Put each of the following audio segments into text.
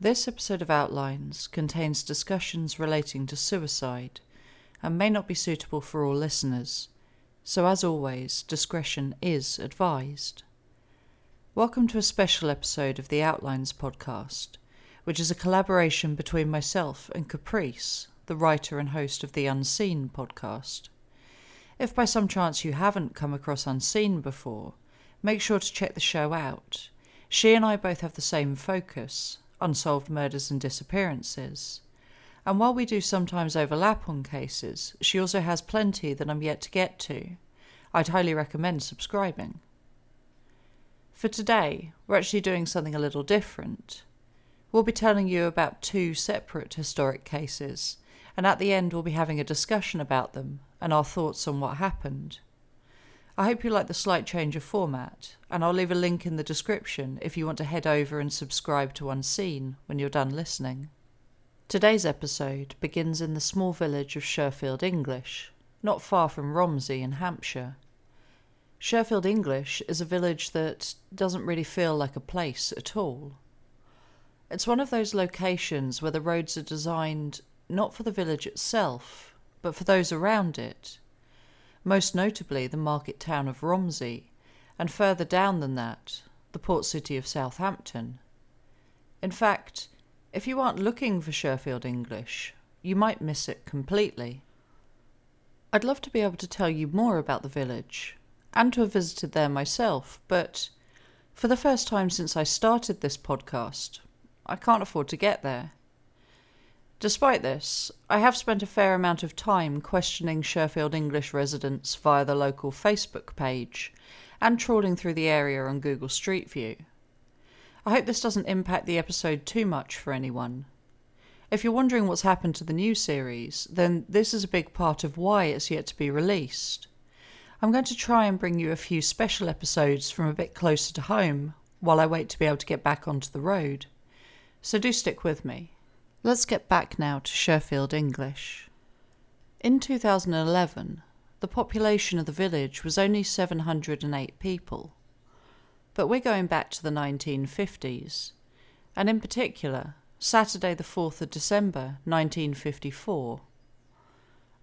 This episode of Outlines contains discussions relating to suicide and may not be suitable for all listeners, so as always, discretion is advised. Welcome to a special episode of the Outlines podcast, which is a collaboration between myself and Caprice, the writer and host of the Unseen podcast. If by some chance you haven't come across Unseen before, make sure to check the show out. She and I both have the same focus unsolved murders and disappearances. And while we do sometimes overlap on cases, she also has plenty that I'm yet to get to. I'd highly recommend subscribing. For today, we're actually doing something a little different. We'll be telling you about two separate historic cases, and at the end, we'll be having a discussion about them and our thoughts on what happened. I hope you like the slight change of format, and I'll leave a link in the description if you want to head over and subscribe to Unseen when you're done listening. Today's episode begins in the small village of Sherfield English, not far from Romsey in Hampshire. Sherfield English is a village that doesn't really feel like a place at all. It's one of those locations where the roads are designed not for the village itself, but for those around it most notably the market town of Romsey, and further down than that, the port city of Southampton. In fact, if you aren't looking for Sherfield English, you might miss it completely. I'd love to be able to tell you more about the village, and to have visited there myself, but for the first time since I started this podcast, I can't afford to get there. Despite this, I have spent a fair amount of time questioning Sherfield English residents via the local Facebook page and trawling through the area on Google Street View. I hope this doesn't impact the episode too much for anyone. If you're wondering what's happened to the new series, then this is a big part of why it's yet to be released. I'm going to try and bring you a few special episodes from a bit closer to home while I wait to be able to get back onto the road. So do stick with me. Let's get back now to Sherfield English. In 2011, the population of the village was only 708 people. But we're going back to the 1950s, and in particular, Saturday, the 4th of December 1954.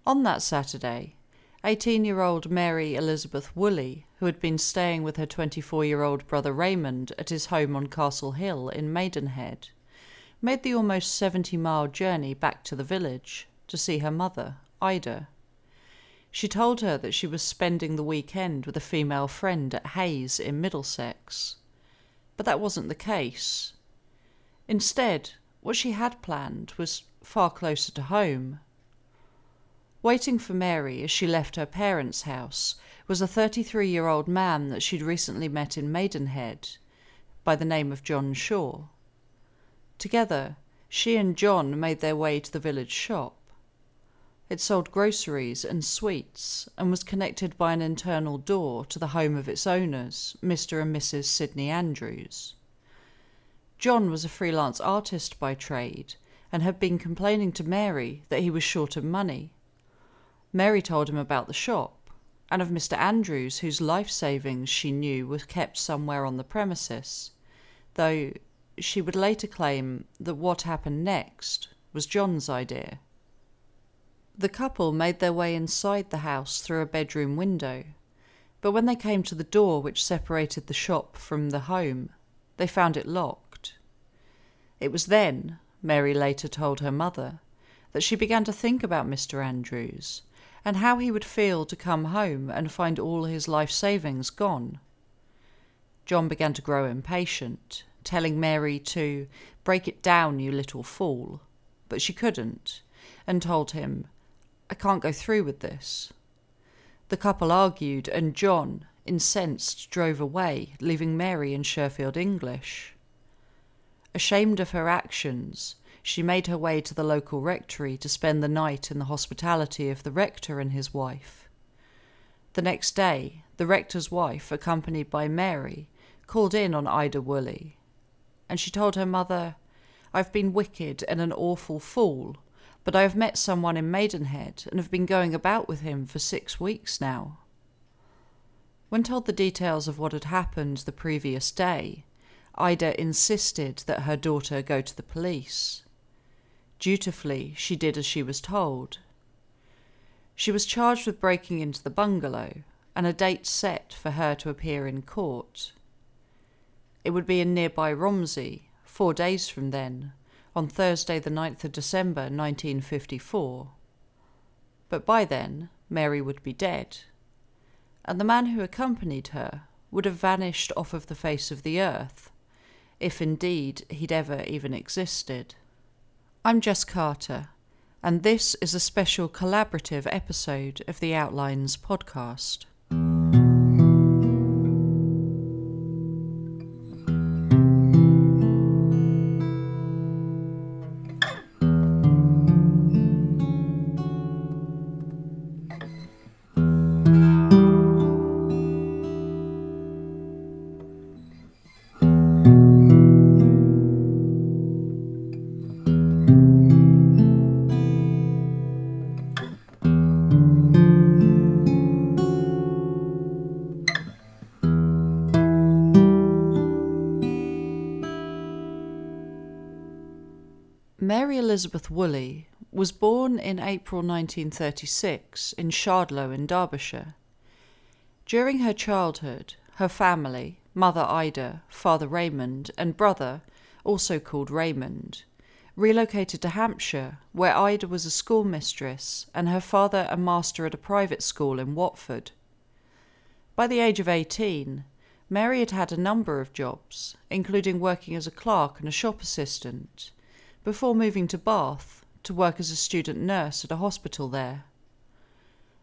On that Saturday, 18 year old Mary Elizabeth Woolley, who had been staying with her 24 year old brother Raymond at his home on Castle Hill in Maidenhead, made the almost 70 mile journey back to the village to see her mother, Ida. She told her that she was spending the weekend with a female friend at Hayes in Middlesex. But that wasn't the case. Instead, what she had planned was far closer to home. Waiting for Mary as she left her parents' house was a 33 year old man that she'd recently met in Maidenhead by the name of John Shaw. Together, she and John made their way to the village shop. It sold groceries and sweets and was connected by an internal door to the home of its owners, Mr. and Mrs. Sidney Andrews. John was a freelance artist by trade and had been complaining to Mary that he was short of money. Mary told him about the shop and of Mr. Andrews, whose life savings she knew were kept somewhere on the premises, though she would later claim that what happened next was John's idea. The couple made their way inside the house through a bedroom window, but when they came to the door which separated the shop from the home, they found it locked. It was then, Mary later told her mother, that she began to think about Mr. Andrews and how he would feel to come home and find all his life savings gone. John began to grow impatient telling Mary to break it down, you little fool. But she couldn't, and told him, I can't go through with this. The couple argued, and John, incensed, drove away, leaving Mary in Sherfield English. Ashamed of her actions, she made her way to the local rectory to spend the night in the hospitality of the rector and his wife. The next day, the rector's wife, accompanied by Mary, called in on Ida Woolley and she told her mother, I've been wicked and an awful fool, but I have met someone in Maidenhead and have been going about with him for six weeks now. When told the details of what had happened the previous day, Ida insisted that her daughter go to the police. Dutifully, she did as she was told. She was charged with breaking into the bungalow and a date set for her to appear in court. It would be in nearby Romsey, four days from then, on Thursday, the 9th of December, 1954. But by then, Mary would be dead, and the man who accompanied her would have vanished off of the face of the earth, if indeed he'd ever even existed. I'm Jess Carter, and this is a special collaborative episode of the Outlines podcast. Elizabeth Woolley was born in April 1936 in Shardlow in Derbyshire. During her childhood, her family, mother Ida, father Raymond, and brother, also called Raymond, relocated to Hampshire, where Ida was a schoolmistress and her father a master at a private school in Watford. By the age of 18, Mary had had a number of jobs, including working as a clerk and a shop assistant before moving to Bath to work as a student nurse at a hospital there.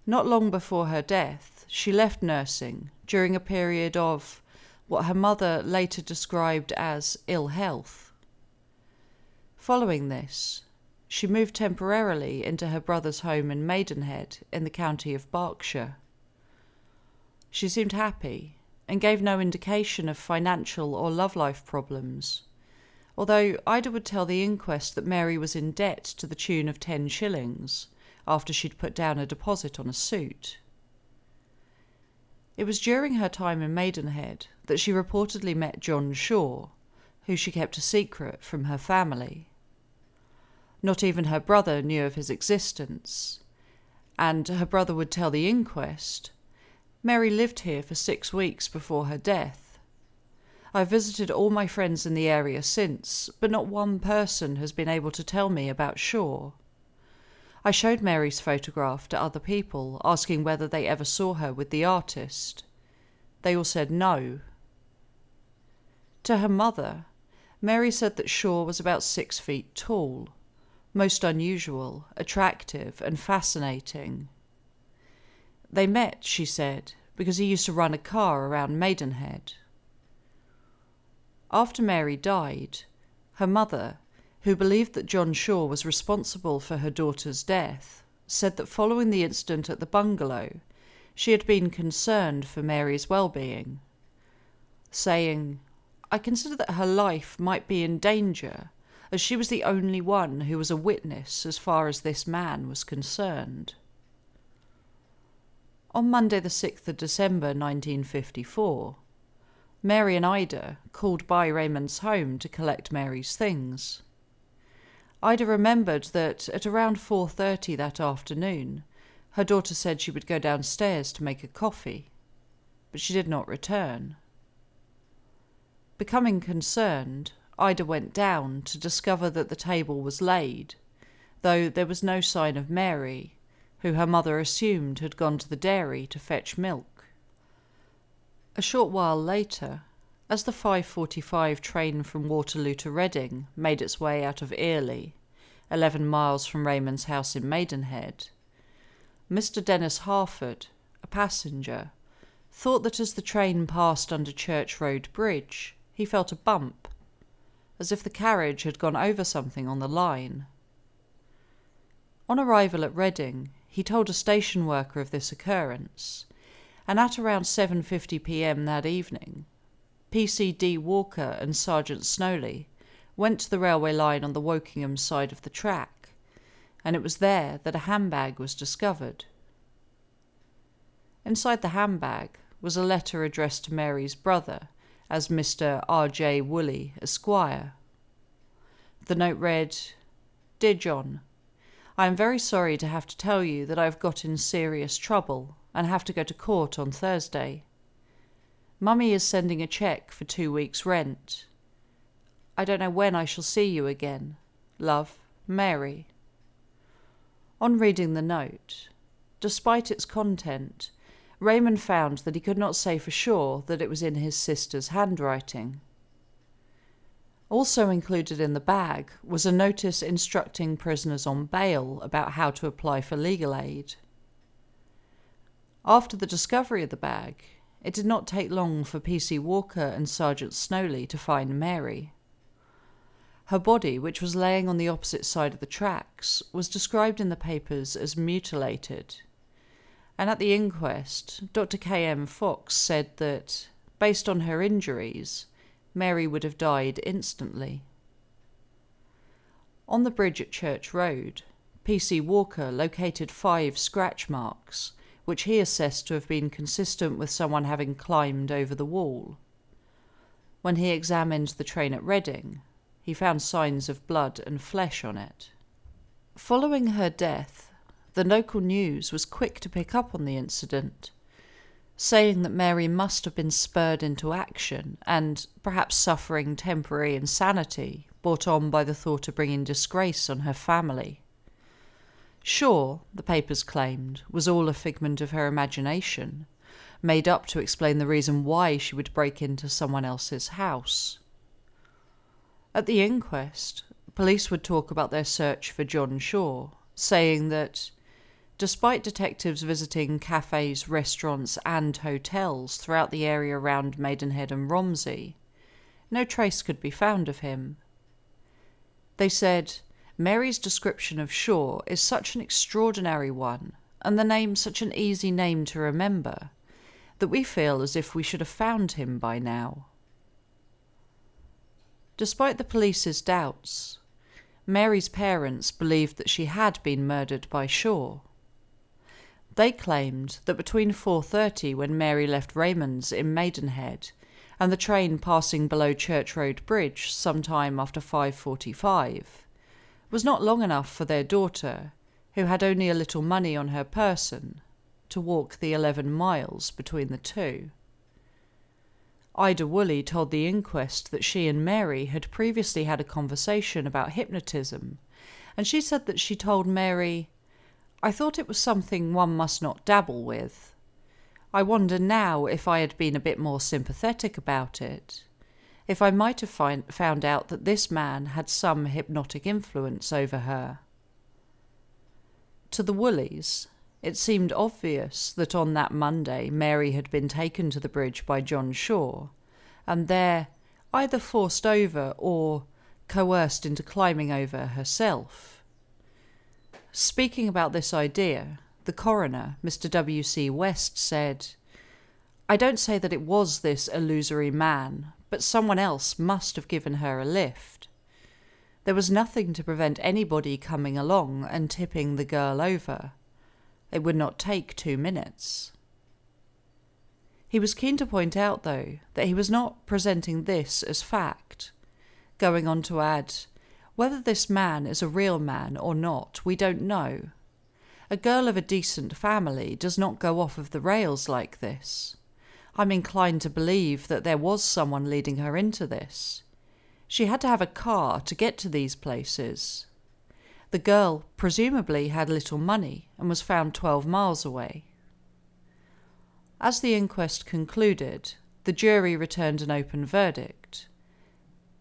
Not long before her death, she left nursing during a period of what her mother later described as ill health. Following this, she moved temporarily into her brother's home in Maidenhead in the county of Berkshire. She seemed happy and gave no indication of financial or love life problems although Ida would tell the inquest that Mary was in debt to the tune of ten shillings after she'd put down a deposit on a suit. It was during her time in Maidenhead that she reportedly met John Shaw, who she kept a secret from her family. Not even her brother knew of his existence, and her brother would tell the inquest Mary lived here for six weeks before her death I've visited all my friends in the area since, but not one person has been able to tell me about Shaw. I showed Mary's photograph to other people, asking whether they ever saw her with the artist. They all said no. To her mother, Mary said that Shaw was about six feet tall, most unusual, attractive, and fascinating. They met, she said, because he used to run a car around Maidenhead. After Mary died, her mother, who believed that John Shaw was responsible for her daughter's death, said that following the incident at the bungalow, she had been concerned for Mary's well being, saying, I consider that her life might be in danger, as she was the only one who was a witness as far as this man was concerned. On Monday, the 6th of December 1954, Mary and Ida called by Raymond's home to collect Mary's things. Ida remembered that at around 4:30 that afternoon, her daughter said she would go downstairs to make a coffee, but she did not return. Becoming concerned, Ida went down to discover that the table was laid, though there was no sign of Mary, who her mother assumed had gone to the dairy to fetch milk. A short while later, as the 5:45 train from Waterloo to Reading made its way out of Earley, 11 miles from Raymond's house in Maidenhead, Mr. Dennis Harford, a passenger, thought that as the train passed under Church Road Bridge, he felt a bump, as if the carriage had gone over something on the line. On arrival at Reading, he told a station worker of this occurrence, and at around 7:50 p.m. that evening, PCD Walker and Sergeant Snowley went to the railway line on the Wokingham side of the track, and it was there that a handbag was discovered. Inside the handbag was a letter addressed to Mary's brother as Mr. R.J. Woolley, Esquire. The note read Dear John, I am very sorry to have to tell you that I have got in serious trouble and have to go to court on Thursday. Mummy is sending a cheque for two weeks' rent. I don't know when I shall see you again. Love, Mary. On reading the note, despite its content, Raymond found that he could not say for sure that it was in his sister's handwriting. Also included in the bag was a notice instructing prisoners on bail about how to apply for legal aid. After the discovery of the bag, it did not take long for P.C. Walker and Sergeant Snowley to find Mary. Her body, which was laying on the opposite side of the tracks, was described in the papers as mutilated. And at the inquest, Dr. K. M. Fox said that, based on her injuries, Mary would have died instantly. On the bridge at Church Road, P.C. Walker located five scratch marks which he assessed to have been consistent with someone having climbed over the wall. When he examined the train at Reading, he found signs of blood and flesh on it. Following her death, the local news was quick to pick up on the incident, saying that Mary must have been spurred into action and perhaps suffering temporary insanity brought on by the thought of bringing disgrace on her family. Shaw, the papers claimed, was all a figment of her imagination, made up to explain the reason why she would break into someone else's house. At the inquest, police would talk about their search for John Shaw, saying that, despite detectives visiting cafes, restaurants, and hotels throughout the area around Maidenhead and Romsey, no trace could be found of him. They said Mary's description of Shaw is such an extraordinary one, and the name such an easy name to remember, that we feel as if we should have found him by now. Despite the police's doubts, Mary's parents believed that she had been murdered by Shaw. They claimed that between 4:30 when Mary left Raymond's in Maidenhead and the train passing below Church Road Bridge sometime after 5:45 was not long enough for their daughter, who had only a little money on her person, to walk the eleven miles between the two. Ida Woolley told the inquest that she and Mary had previously had a conversation about hypnotism, and she said that she told Mary, I thought it was something one must not dabble with. I wonder now if I had been a bit more sympathetic about it if I might have find, found out that this man had some hypnotic influence over her. To the Woolleys, it seemed obvious that on that Monday Mary had been taken to the bridge by John Shaw, and there either forced over or coerced into climbing over herself. Speaking about this idea, the coroner, Mr. W. C. West, said, I don't say that it was this illusory man, but someone else must have given her a lift. There was nothing to prevent anybody coming along and tipping the girl over. It would not take two minutes. He was keen to point out, though, that he was not presenting this as fact, going on to add, whether this man is a real man or not, we don't know. A girl of a decent family does not go off of the rails like this. I'm inclined to believe that there was someone leading her into this. She had to have a car to get to these places. The girl presumably had little money and was found 12 miles away. As the inquest concluded, the jury returned an open verdict.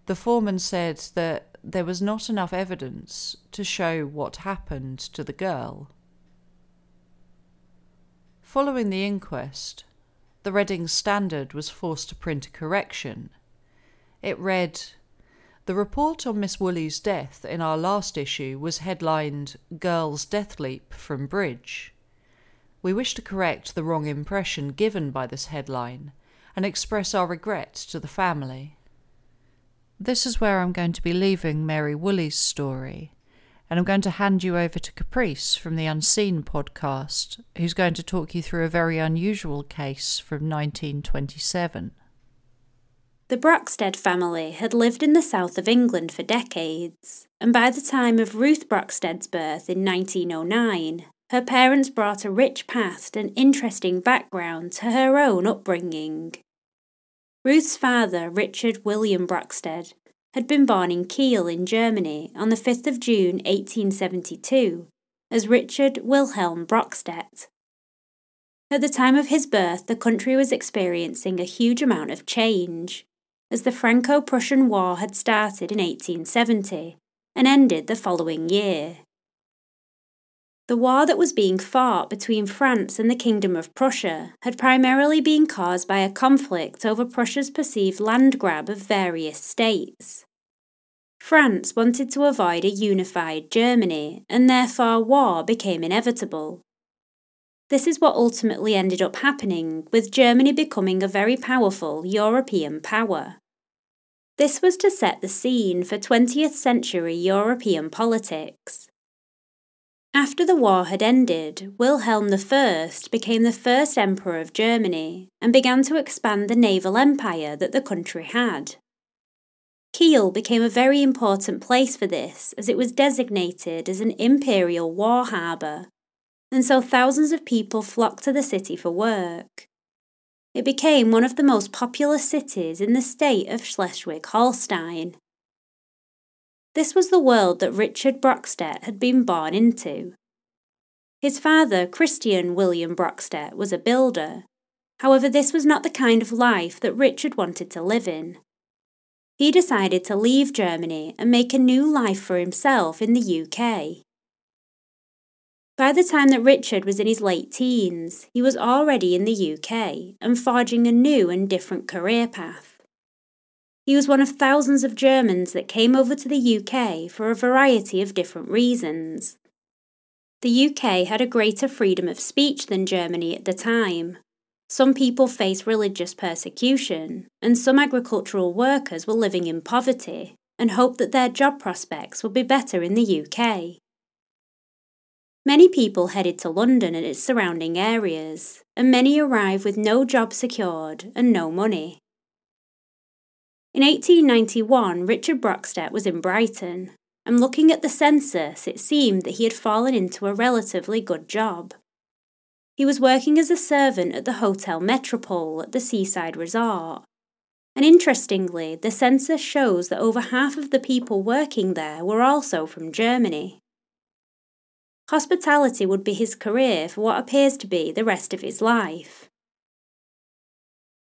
The foreman said that there was not enough evidence to show what happened to the girl. Following the inquest, the Reading Standard was forced to print a correction. It read, The report on Miss Woolley's death in our last issue was headlined Girl's Death Leap from Bridge. We wish to correct the wrong impression given by this headline and express our regret to the family. This is where I'm going to be leaving Mary Woolley's story and I'm going to hand you over to Caprice from the Unseen podcast, who's going to talk you through a very unusual case from 1927. The Brockstead family had lived in the south of England for decades, and by the time of Ruth Brockstead's birth in 1909, her parents brought a rich past and interesting background to her own upbringing. Ruth's father, Richard William Brockstead, had been born in Kiel in Germany on the 5th of June 1872 as Richard Wilhelm Brockstedt. At the time of his birth, the country was experiencing a huge amount of change as the Franco Prussian War had started in 1870 and ended the following year. The war that was being fought between France and the Kingdom of Prussia had primarily been caused by a conflict over Prussia's perceived land grab of various states. France wanted to avoid a unified Germany, and therefore war became inevitable. This is what ultimately ended up happening, with Germany becoming a very powerful European power. This was to set the scene for 20th century European politics. After the war had ended, Wilhelm I became the first emperor of Germany and began to expand the naval empire that the country had. Kiel became a very important place for this as it was designated as an imperial war harbour, and so thousands of people flocked to the city for work. It became one of the most populous cities in the state of Schleswig Holstein. This was the world that Richard Brockstedt had been born into. His father, Christian William Brockstedt, was a builder. However, this was not the kind of life that Richard wanted to live in. He decided to leave Germany and make a new life for himself in the UK. By the time that Richard was in his late teens, he was already in the UK and forging a new and different career path. He was one of thousands of Germans that came over to the UK for a variety of different reasons. The UK had a greater freedom of speech than Germany at the time. Some people faced religious persecution, and some agricultural workers were living in poverty and hoped that their job prospects would be better in the UK. Many people headed to London and its surrounding areas, and many arrived with no job secured and no money. In 1891, Richard Brockstedt was in Brighton, and looking at the census, it seemed that he had fallen into a relatively good job. He was working as a servant at the Hotel Metropole at the seaside resort. And interestingly, the census shows that over half of the people working there were also from Germany. Hospitality would be his career for what appears to be the rest of his life.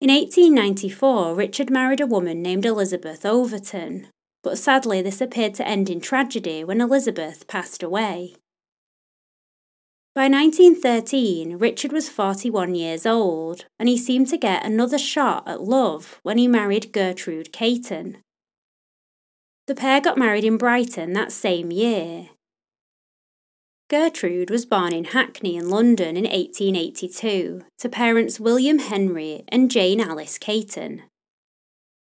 In 1894, Richard married a woman named Elizabeth Overton, but sadly this appeared to end in tragedy when Elizabeth passed away. By 1913, Richard was 41 years old, and he seemed to get another shot at love when he married Gertrude Caton. The pair got married in Brighton that same year, Gertrude was born in Hackney in London in 1882 to parents William Henry and Jane Alice Caton.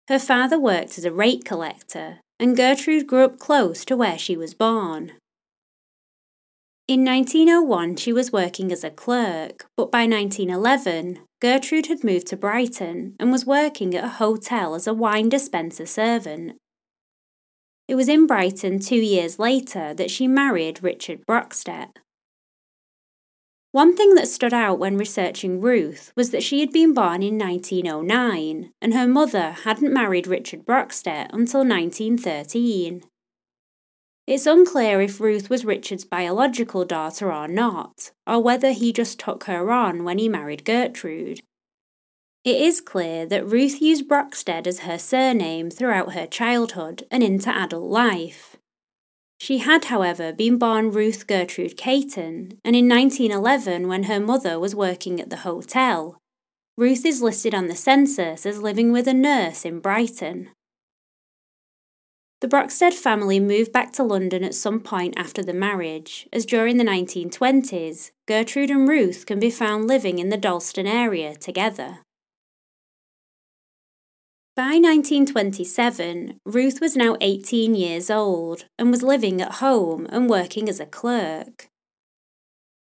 Her father worked as a rate collector, and Gertrude grew up close to where she was born. In 1901, she was working as a clerk, but by 1911, Gertrude had moved to Brighton and was working at a hotel as a wine dispenser servant. It was in Brighton two years later that she married Richard Brockstedt. One thing that stood out when researching Ruth was that she had been born in 1909 and her mother hadn't married Richard Brockstedt until 1913. It's unclear if Ruth was Richard's biological daughter or not, or whether he just took her on when he married Gertrude. It is clear that Ruth used Brockstedt as her surname throughout her childhood and into adult life. She had, however, been born Ruth Gertrude Caton, and in 1911, when her mother was working at the hotel, Ruth is listed on the census as living with a nurse in Brighton. The Brockstedt family moved back to London at some point after the marriage, as during the 1920s, Gertrude and Ruth can be found living in the Dalston area together. By 1927, Ruth was now 18 years old and was living at home and working as a clerk.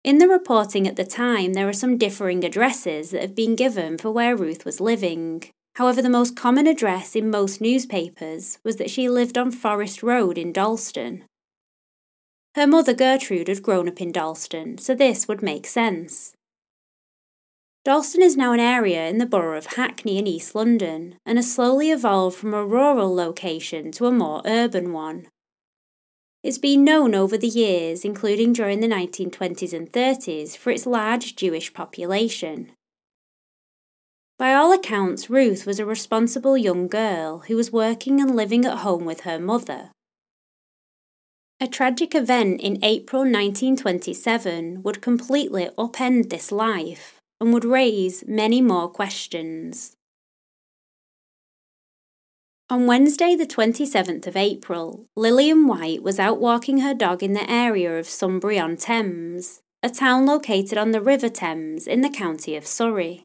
In the reporting at the time, there are some differing addresses that have been given for where Ruth was living. However, the most common address in most newspapers was that she lived on Forest Road in Dalston. Her mother Gertrude had grown up in Dalston, so this would make sense. Dalston is now an area in the borough of Hackney in East London and has slowly evolved from a rural location to a more urban one. It's been known over the years, including during the 1920s and 30s, for its large Jewish population. By all accounts, Ruth was a responsible young girl who was working and living at home with her mother. A tragic event in April 1927 would completely upend this life and would raise many more questions. On Wednesday, the 27th of April, Lillian White was out walking her dog in the area of Sunbury on Thames, a town located on the River Thames in the county of Surrey.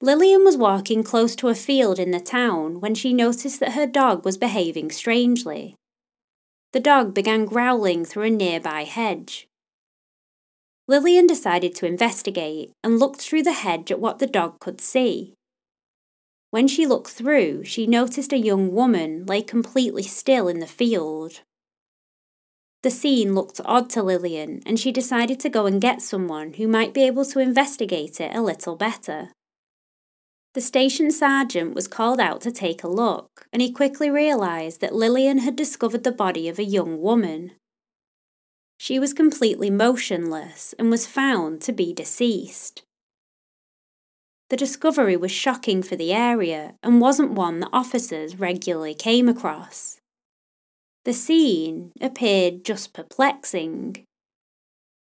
Lillian was walking close to a field in the town when she noticed that her dog was behaving strangely. The dog began growling through a nearby hedge. Lillian decided to investigate and looked through the hedge at what the dog could see. When she looked through, she noticed a young woman lay completely still in the field. The scene looked odd to Lillian, and she decided to go and get someone who might be able to investigate it a little better. The station sergeant was called out to take a look, and he quickly realised that Lillian had discovered the body of a young woman. She was completely motionless and was found to be deceased. The discovery was shocking for the area and wasn't one that officers regularly came across. The scene appeared just perplexing.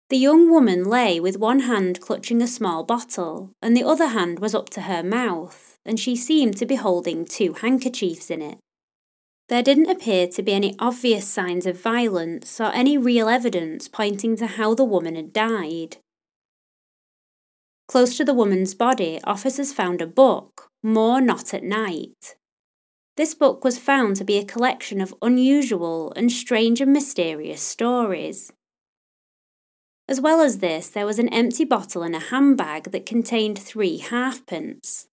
The young woman lay with one hand clutching a small bottle, and the other hand was up to her mouth, and she seemed to be holding two handkerchiefs in it. There didn't appear to be any obvious signs of violence or any real evidence pointing to how the woman had died. Close to the woman's body, officers found a book, More Not at Night. This book was found to be a collection of unusual and strange and mysterious stories. As well as this, there was an empty bottle and a handbag that contained three halfpence.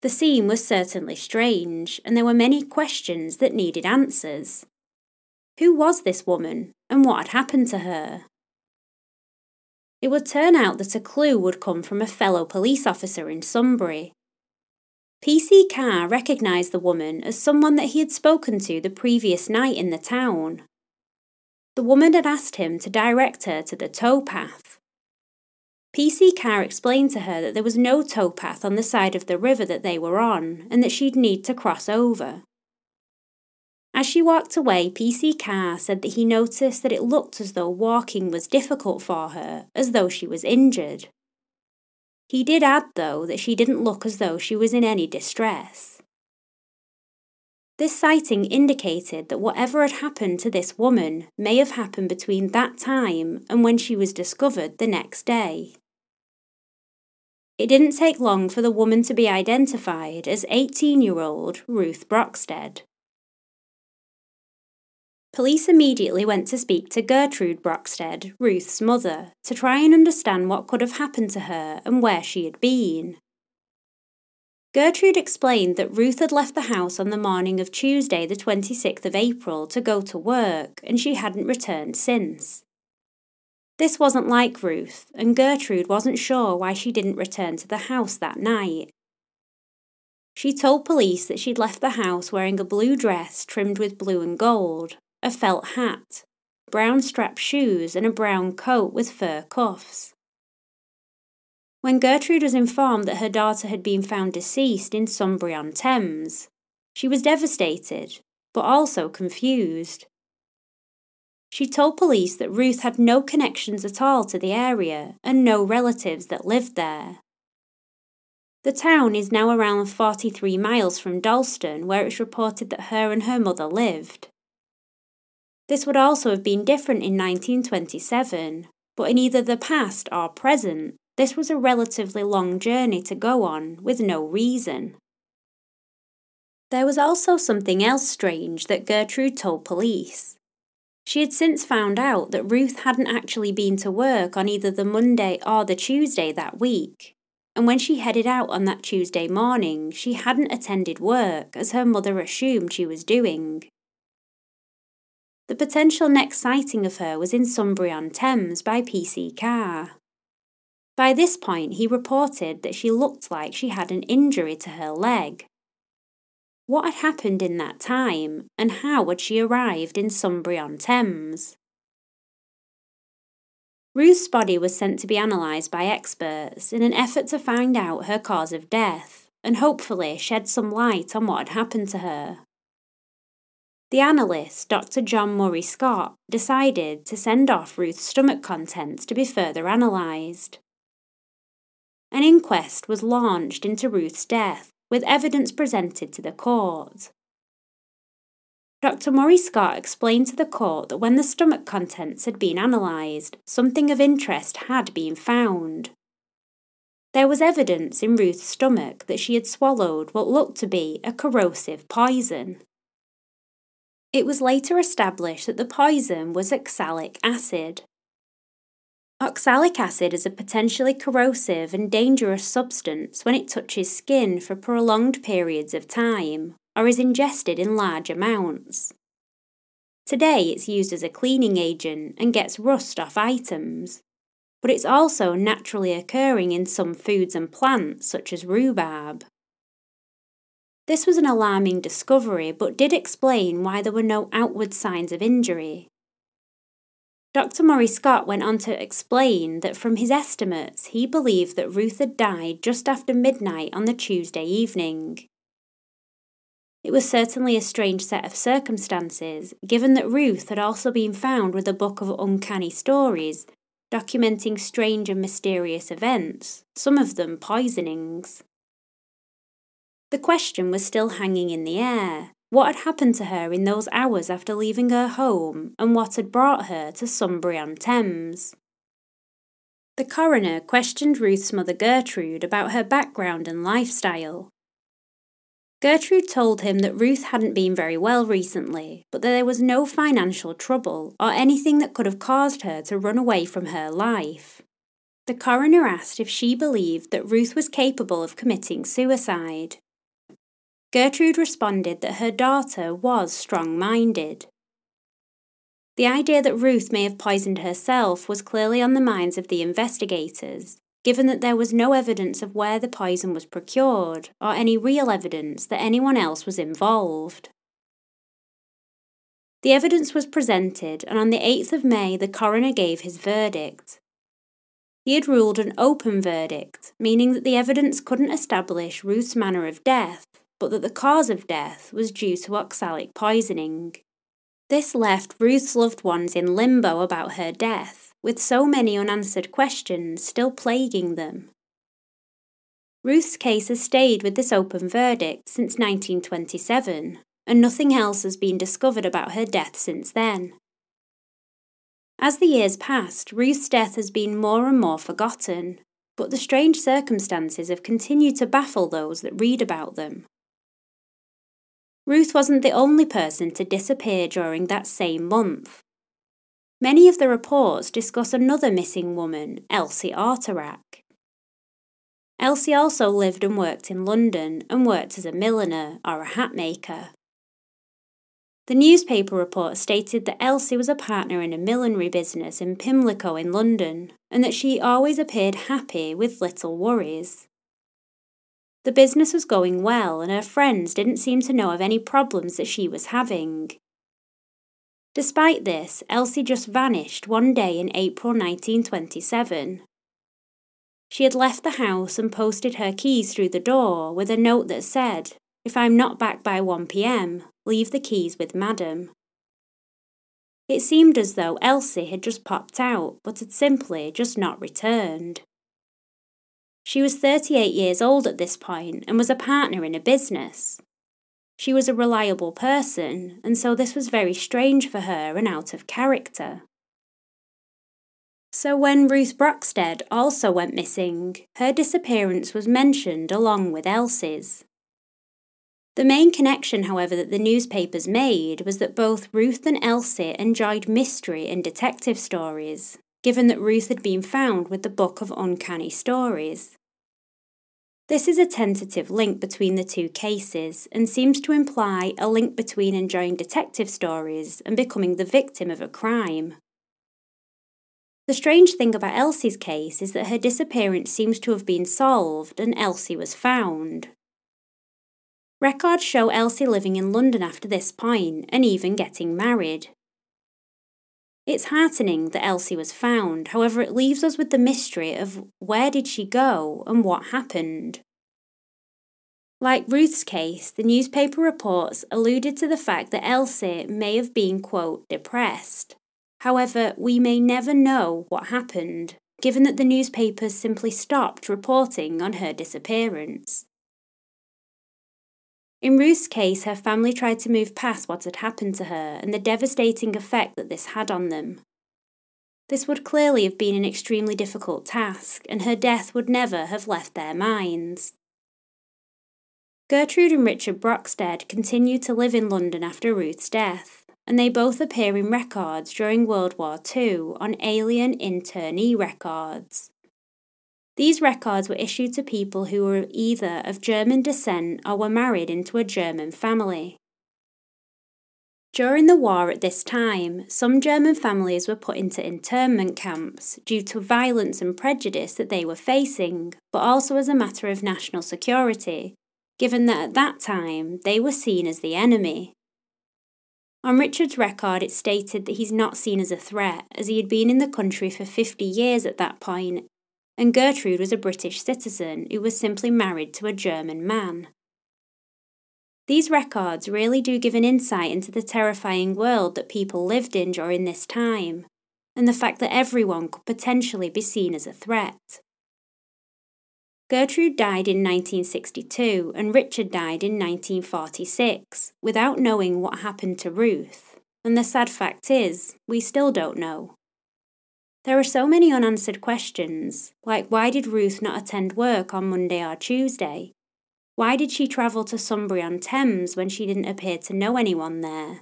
The scene was certainly strange, and there were many questions that needed answers. Who was this woman, and what had happened to her? It would turn out that a clue would come from a fellow police officer in Sunbury. PC Carr recognised the woman as someone that he had spoken to the previous night in the town. The woman had asked him to direct her to the towpath. PC Carr explained to her that there was no towpath on the side of the river that they were on and that she'd need to cross over. As she walked away, PC Carr said that he noticed that it looked as though walking was difficult for her, as though she was injured. He did add, though, that she didn't look as though she was in any distress. This sighting indicated that whatever had happened to this woman may have happened between that time and when she was discovered the next day. It didn't take long for the woman to be identified as 18 year old Ruth Brockstead. Police immediately went to speak to Gertrude Brockstead, Ruth's mother, to try and understand what could have happened to her and where she had been. Gertrude explained that Ruth had left the house on the morning of Tuesday, the 26th of April, to go to work, and she hadn't returned since. This wasn't like Ruth, and Gertrude wasn't sure why she didn't return to the house that night. She told police that she'd left the house wearing a blue dress trimmed with blue and gold, a felt hat, brown strap shoes, and a brown coat with fur cuffs. When Gertrude was informed that her daughter had been found deceased in Sunbury on Thames, she was devastated, but also confused. She told police that Ruth had no connections at all to the area and no relatives that lived there. The town is now around 43 miles from Dalston, where it's reported that her and her mother lived. This would also have been different in 1927, but in either the past or present, this was a relatively long journey to go on with no reason. There was also something else strange that Gertrude told police. She had since found out that Ruth hadn't actually been to work on either the Monday or the Tuesday that week, and when she headed out on that Tuesday morning, she hadn't attended work as her mother assumed she was doing. The potential next sighting of her was in Sunbury on Thames by PC Carr. By this point, he reported that she looked like she had an injury to her leg. What had happened in that time, and how had she arrived in Sunbury on Thames? Ruth's body was sent to be analysed by experts in an effort to find out her cause of death and hopefully shed some light on what had happened to her. The analyst, Dr. John Murray Scott, decided to send off Ruth's stomach contents to be further analysed. An inquest was launched into Ruth's death, with evidence presented to the court. Dr. Murray Scott explained to the court that when the stomach contents had been analysed, something of interest had been found. There was evidence in Ruth's stomach that she had swallowed what looked to be a corrosive poison. It was later established that the poison was oxalic acid. Oxalic acid is a potentially corrosive and dangerous substance when it touches skin for prolonged periods of time or is ingested in large amounts. Today it's used as a cleaning agent and gets rust off items, but it's also naturally occurring in some foods and plants such as rhubarb. This was an alarming discovery but did explain why there were no outward signs of injury. Dr. Murray Scott went on to explain that from his estimates, he believed that Ruth had died just after midnight on the Tuesday evening. It was certainly a strange set of circumstances, given that Ruth had also been found with a book of uncanny stories documenting strange and mysterious events, some of them poisonings. The question was still hanging in the air. What had happened to her in those hours after leaving her home, and what had brought her to Sunbury on Thames? The coroner questioned Ruth's mother Gertrude about her background and lifestyle, Gertrude told him that Ruth hadn't been very well recently, but that there was no financial trouble or anything that could have caused her to run away from her life. The coroner asked if she believed that Ruth was capable of committing suicide. Gertrude responded that her daughter was strong minded. The idea that Ruth may have poisoned herself was clearly on the minds of the investigators, given that there was no evidence of where the poison was procured or any real evidence that anyone else was involved. The evidence was presented, and on the 8th of May, the coroner gave his verdict. He had ruled an open verdict, meaning that the evidence couldn't establish Ruth's manner of death, but that the cause of death was due to oxalic poisoning. This left Ruth's loved ones in limbo about her death, with so many unanswered questions still plaguing them. Ruth's case has stayed with this open verdict since 1927, and nothing else has been discovered about her death since then. As the years passed, Ruth's death has been more and more forgotten, but the strange circumstances have continued to baffle those that read about them. Ruth wasn't the only person to disappear during that same month. Many of the reports discuss another missing woman, Elsie Arterack. Elsie also lived and worked in London and worked as a milliner or a hat maker. The newspaper report stated that Elsie was a partner in a millinery business in Pimlico in London and that she always appeared happy with little worries. The business was going well and her friends didn't seem to know of any problems that she was having. Despite this, Elsie just vanished one day in April 1927. She had left the house and posted her keys through the door with a note that said, If I'm not back by 1pm, leave the keys with Madam. It seemed as though Elsie had just popped out but had simply just not returned. She was 38 years old at this point and was a partner in a business. She was a reliable person, and so this was very strange for her and out of character. So when Ruth Brockstead also went missing, her disappearance was mentioned along with Elsie's. The main connection, however, that the newspapers made was that both Ruth and Elsie enjoyed mystery and detective stories, given that Ruth had been found with the Book of Uncanny Stories. This is a tentative link between the two cases and seems to imply a link between enjoying detective stories and becoming the victim of a crime. The strange thing about Elsie's case is that her disappearance seems to have been solved and Elsie was found. Records show Elsie living in London after this point and even getting married. It's heartening that Elsie was found, however, it leaves us with the mystery of where did she go and what happened. Like Ruth's case, the newspaper reports alluded to the fact that Elsie may have been, quote, depressed. However, we may never know what happened, given that the newspapers simply stopped reporting on her disappearance. In Ruth's case, her family tried to move past what had happened to her and the devastating effect that this had on them. This would clearly have been an extremely difficult task, and her death would never have left their minds. Gertrude and Richard Brockstead continued to live in London after Ruth's death and they both appear in records during World War II on alien internee records. These records were issued to people who were either of German descent or were married into a German family. During the war at this time, some German families were put into internment camps due to violence and prejudice that they were facing, but also as a matter of national security, given that at that time they were seen as the enemy. On Richard's record, it stated that he's not seen as a threat, as he had been in the country for 50 years at that point, and Gertrude was a British citizen who was simply married to a German man. These records really do give an insight into the terrifying world that people lived in during this time, and the fact that everyone could potentially be seen as a threat. Gertrude died in 1962 and Richard died in 1946 without knowing what happened to Ruth, and the sad fact is, we still don't know. There are so many unanswered questions, like why did Ruth not attend work on Monday or Tuesday? Why did she travel to Sunbury on Thames when she didn't appear to know anyone there?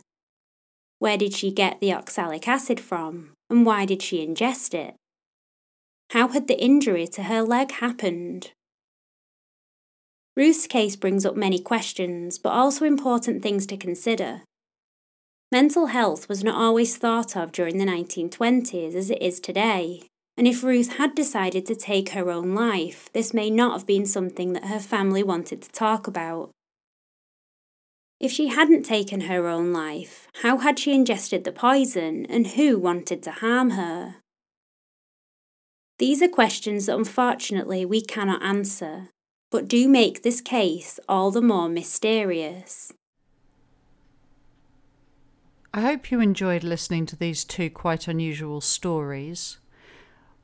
Where did she get the oxalic acid from, and why did she ingest it? How had the injury to her leg happened? Ruth's case brings up many questions, but also important things to consider. Mental health was not always thought of during the 1920s as it is today, and if Ruth had decided to take her own life, this may not have been something that her family wanted to talk about. If she hadn't taken her own life, how had she ingested the poison and who wanted to harm her? These are questions that unfortunately we cannot answer, but do make this case all the more mysterious. I hope you enjoyed listening to these two quite unusual stories.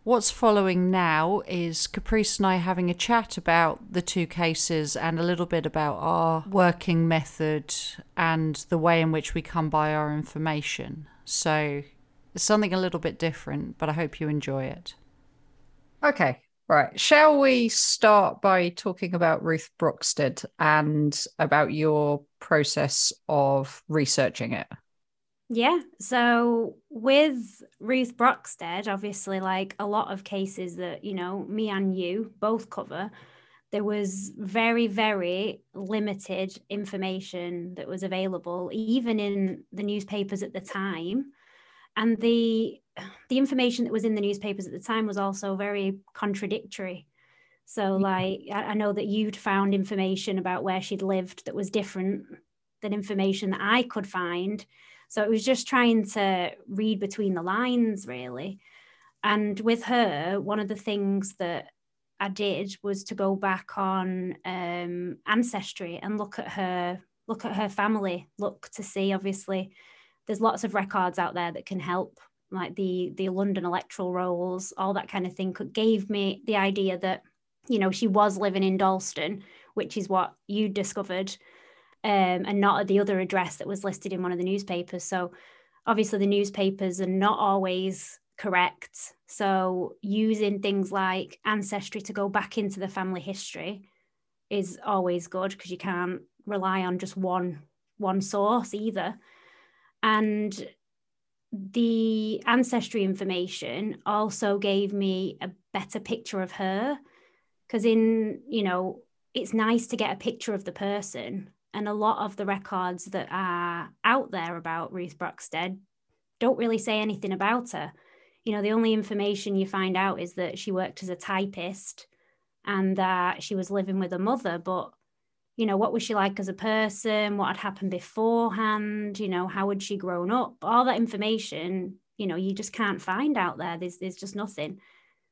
What's following now is Caprice and I having a chat about the two cases and a little bit about our working method and the way in which we come by our information. So it's something a little bit different, but I hope you enjoy it. Okay, Right. Shall we start by talking about Ruth Brockstead and about your process of researching it? Yeah. So with Ruth Brockstead, obviously, like a lot of cases that, you know, me and you both cover, there was very, very limited information that was available, even in the newspapers at the time. And the the information that was in the newspapers at the time was also very contradictory. So, like, I, know that you'd found information about where she'd lived that was different than information that I could find. So, it was just trying to read between the lines, really. And with her, one of the things that I did was to go back on um, ancestry and look at her, look at her family, look to see. Obviously, there's lots of records out there that can help like the the London electoral rolls, all that kind of thing, Could gave me the idea that you know she was living in Dalston, which is what you discovered, um, and not at the other address that was listed in one of the newspapers. So obviously the newspapers are not always correct. So using things like ancestry to go back into the family history is always good because you can't rely on just one one source either. And the ancestry information also gave me a better picture of her because in you know it's nice to get a picture of the person. And a lot of the records that are out there about Ruth Brockstead don't really say anything about her. You know, the only information you find out is that she worked as a typist and that she was living with her mother. But, you know, what was she like as a person? What had happened beforehand? You know, how had she grown up? All that information, you know, you just can't find out there. There's, there's just nothing.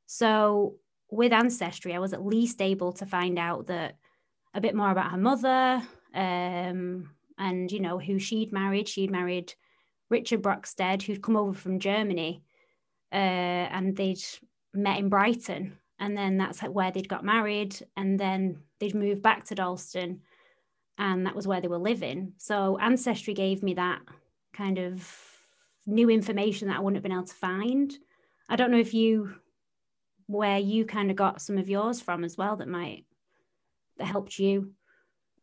So with Ancestry, I was at least able to find out that a bit more about her mother um, and, you know, who she'd married. She'd married Richard Brockstead, who'd come over from Germany uh, and they'd met in Brighton. And then that's where they'd got married. And then they'd moved back to Dalston. And that was where they were living. So Ancestry gave me that kind of new information that I wouldn't have been able to find. I don't know if you where you kind of got some of yours from as well that might that helped you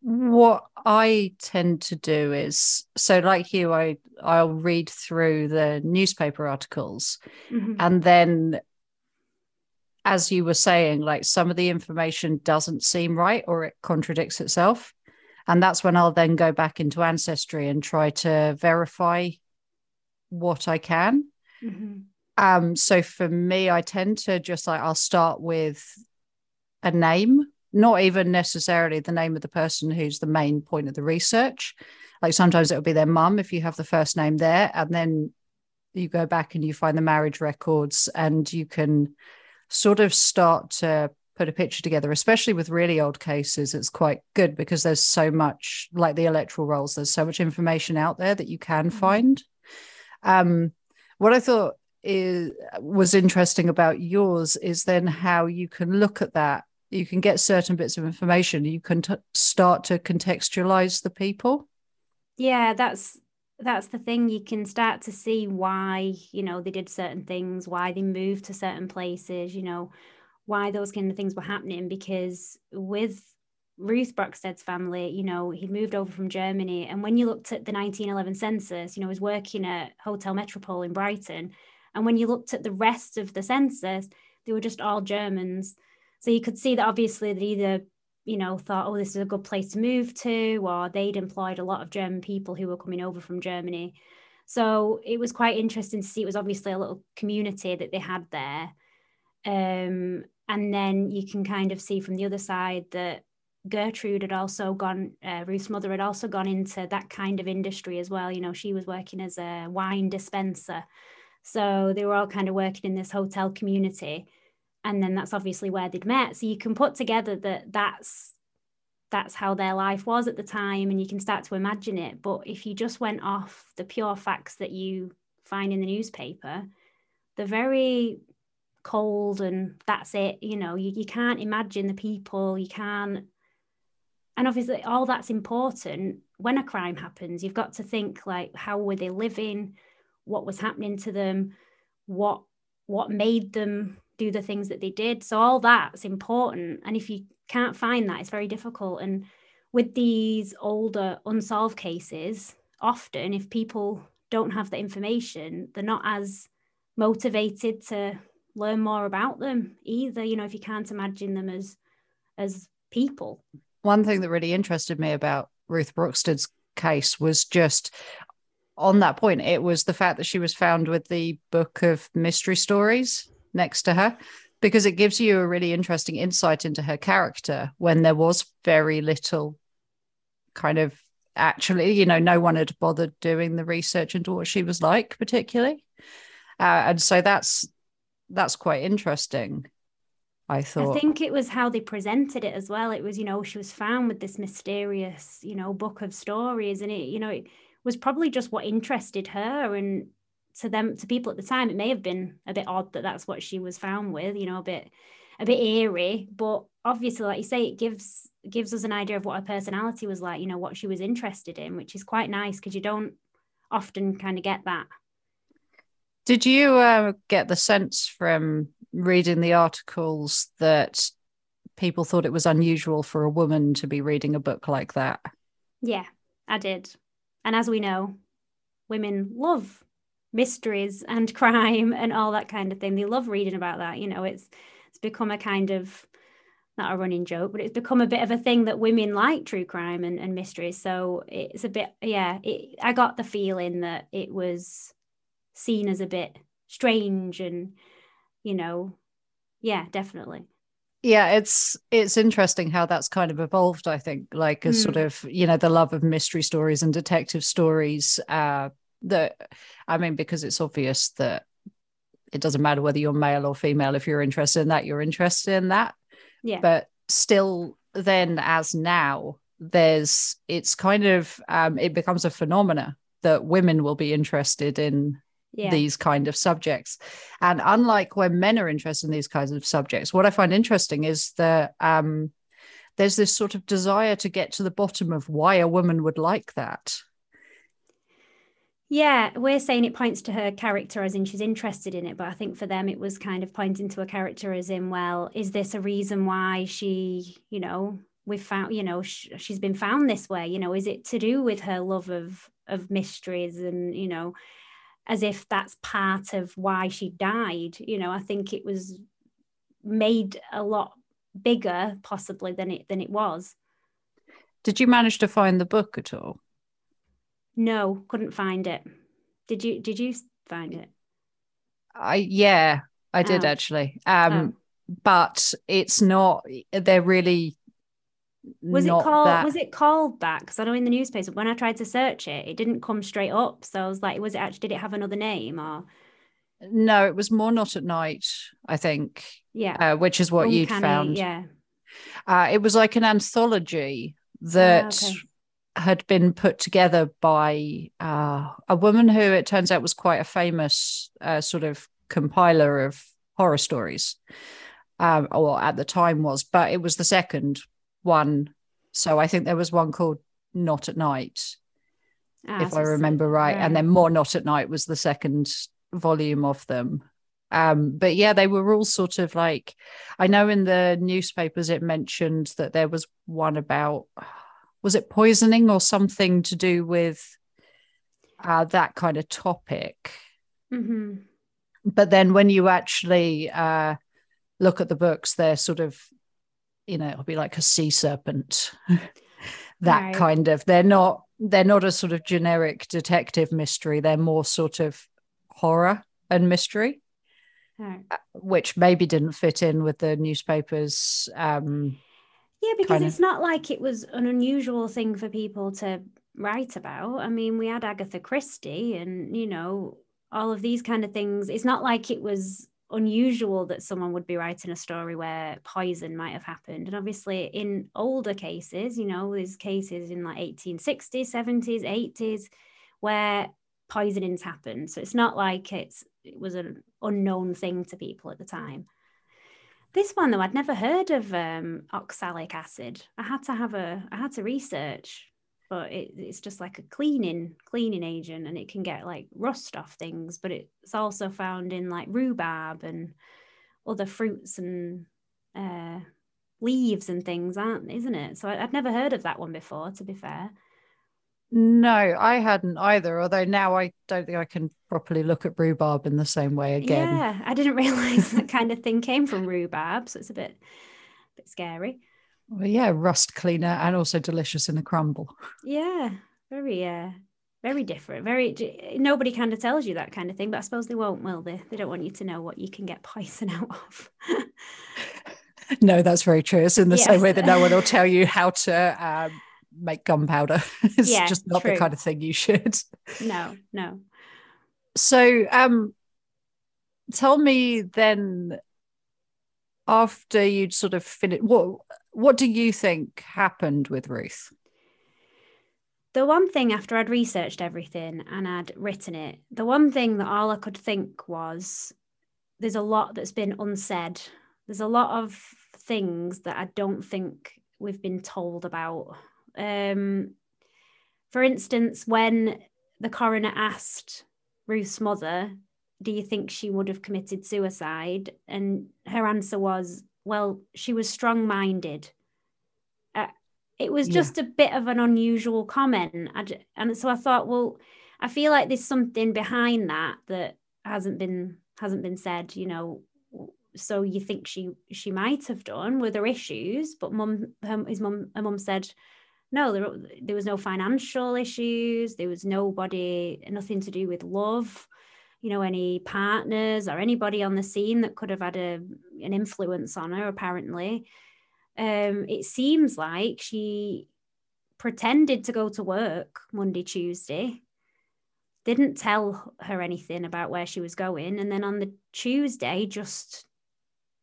what i tend to do is so like you i i'll read through the newspaper articles mm-hmm. and then as you were saying like some of the information doesn't seem right or it contradicts itself and that's when i'll then go back into ancestry and try to verify what i can mm-hmm. Um, so for me, I tend to just like I'll start with a name, not even necessarily the name of the person who's the main point of the research. Like sometimes it'll be their mum if you have the first name there, and then you go back and you find the marriage records, and you can sort of start to put a picture together, especially with really old cases. It's quite good because there's so much, like the electoral rolls, there's so much information out there that you can mm-hmm. find. Um, what I thought is was interesting about yours is then how you can look at that you can get certain bits of information you can t- start to contextualize the people yeah that's that's the thing you can start to see why you know they did certain things why they moved to certain places you know why those kind of things were happening because with Ruth Brockstead's family, you know, he'd moved over from Germany. And when you looked at the 1911 census, you know, he was working at Hotel Metropole in Brighton. And when you looked at the rest of the census, they were just all Germans. So you could see that obviously they either, you know, thought, oh, this is a good place to move to, or they'd employed a lot of German people who were coming over from Germany. So it was quite interesting to see. It was obviously a little community that they had there. Um, and then you can kind of see from the other side that Gertrude had also gone, uh, Ruth's mother had also gone into that kind of industry as well. You know, she was working as a wine dispenser. So they were all kind of working in this hotel community. And then that's obviously where they'd met. So you can put together that that's that's how their life was at the time and you can start to imagine it. But if you just went off the pure facts that you find in the newspaper, they're very cold and that's it. You know, you, you can't imagine the people, you can't and obviously all that's important when a crime happens you've got to think like how were they living what was happening to them, what what made them do the things that they did. So all that's important. And if you can't find that, it's very difficult. And with these older unsolved cases, often if people don't have the information, they're not as motivated to learn more about them either. You know, if you can't imagine them as as people. One thing that really interested me about Ruth Brockstead's case was just on that point, it was the fact that she was found with the book of mystery stories next to her, because it gives you a really interesting insight into her character when there was very little kind of actually, you know, no one had bothered doing the research into what she was like, particularly. Uh, and so that's that's quite interesting. I thought. I think it was how they presented it as well. It was, you know, she was found with this mysterious, you know, book of stories, and it, you know, it, was probably just what interested her and to them to people at the time it may have been a bit odd that that's what she was found with you know a bit a bit eerie. But obviously like you say it gives gives us an idea of what her personality was like you know what she was interested in which is quite nice because you don't often kind of get that. Did you uh, get the sense from reading the articles that people thought it was unusual for a woman to be reading a book like that? Yeah i did. And as we know, women love mysteries and crime and all that kind of thing. They love reading about that. You know, it's it's become a kind of not a running joke, but it's become a bit of a thing that women like true crime and, and mysteries. So it's a bit, yeah, it, I got the feeling that it was seen as a bit strange and, you know, yeah, definitely. Yeah, it's it's interesting how that's kind of evolved, I think, like a mm. sort of, you know, the love of mystery stories and detective stories. Uh that I mean, because it's obvious that it doesn't matter whether you're male or female, if you're interested in that, you're interested in that yeah. But still, then as now, there's it's kind of um, it becomes a phenomena that women will be interested in yeah. these kind of subjects. And unlike when men are interested in these kinds of subjects, what I find interesting is that um, there's this sort of desire to get to the bottom of why a woman would like that. Yeah, we're saying it points to her character as in she's interested in it, but I think for them it was kind of pointing to a character as in, well, is this a reason why she, you know, we've found, you know, sh- she's been found this way? You know, is it to do with her love of of mysteries and you know, as if that's part of why she died? You know, I think it was made a lot bigger possibly than it than it was. Did you manage to find the book at all? No, couldn't find it. Did you did you find it? I yeah, I did oh. actually. Um oh. but it's not they're really was it called that... was it called that because i know in the newspaper when i tried to search it it didn't come straight up so i was like was it actually did it have another name or no it was more not at night i think yeah uh, which is what Uncanny, you'd found yeah uh, it was like an anthology that oh, okay had been put together by uh, a woman who it turns out was quite a famous uh, sort of compiler of horror stories, um, or at the time was, but it was the second one. So I think there was one called Not at Night, ah, if I remember right. right. And then More Not at Night was the second volume of them. Um, but yeah, they were all sort of like, I know in the newspapers it mentioned that there was one about was it poisoning or something to do with uh, that kind of topic. Mm-hmm. But then when you actually uh, look at the books, they're sort of, you know, it'll be like a sea serpent, that right. kind of. They're not. They're not a sort of generic detective mystery. They're more sort of horror and mystery, right. Uh, which maybe didn't fit in with the newspapers. Um, yeah, because it's of... not like it was an unusual thing for people to write about. I mean, we had Agatha Christie and, you know, all of these kind of things. It's not like it was unusual that someone would be writing a story where poison might have happened. And obviously, in older cases, you know, there's cases in like 1860s, 70s, 80s where poisonings happened. So it's not like it's it was an unknown thing to people at the time. This one though, I'd never heard of um, oxalic acid. I had to have a, I had to research, but it, it's just like a cleaning cleaning agent, and it can get like rust off things. But it's also found in like rhubarb and other fruits and uh, leaves and things, aren't isn't it? So I'd never heard of that one before. To be fair. No, I hadn't either. Although now I don't think I can properly look at rhubarb in the same way again. Yeah, I didn't realize that kind of thing came from rhubarb, so it's a bit, a bit scary. Well, yeah, rust cleaner and also delicious in a crumble. Yeah, very, uh, very different. Very nobody kind of tells you that kind of thing, but I suppose they won't, will they? They don't want you to know what you can get poison out of. no, that's very true. It's in the yes. same way that no one will tell you how to. Um, make gunpowder. it's yeah, just not true. the kind of thing you should. No, no. So, um, tell me then, after you'd sort of finished, what what do you think happened with Ruth? The one thing after I'd researched everything and I'd written it, the one thing that all I could think was there's a lot that's been unsaid. There's a lot of things that I don't think we've been told about um, for instance, when the coroner asked Ruth's mother, Do you think she would have committed suicide? And her answer was, Well, she was strong minded. Uh, it was just yeah. a bit of an unusual comment. and so I thought, well, I feel like there's something behind that that hasn't been hasn't been said. You know, so you think she she might have done were there issues but mum his mum her mum said no there, there was no financial issues there was nobody nothing to do with love you know any partners or anybody on the scene that could have had a, an influence on her apparently. Um, it seems like she pretended to go to work monday tuesday didn't tell her anything about where she was going and then on the tuesday just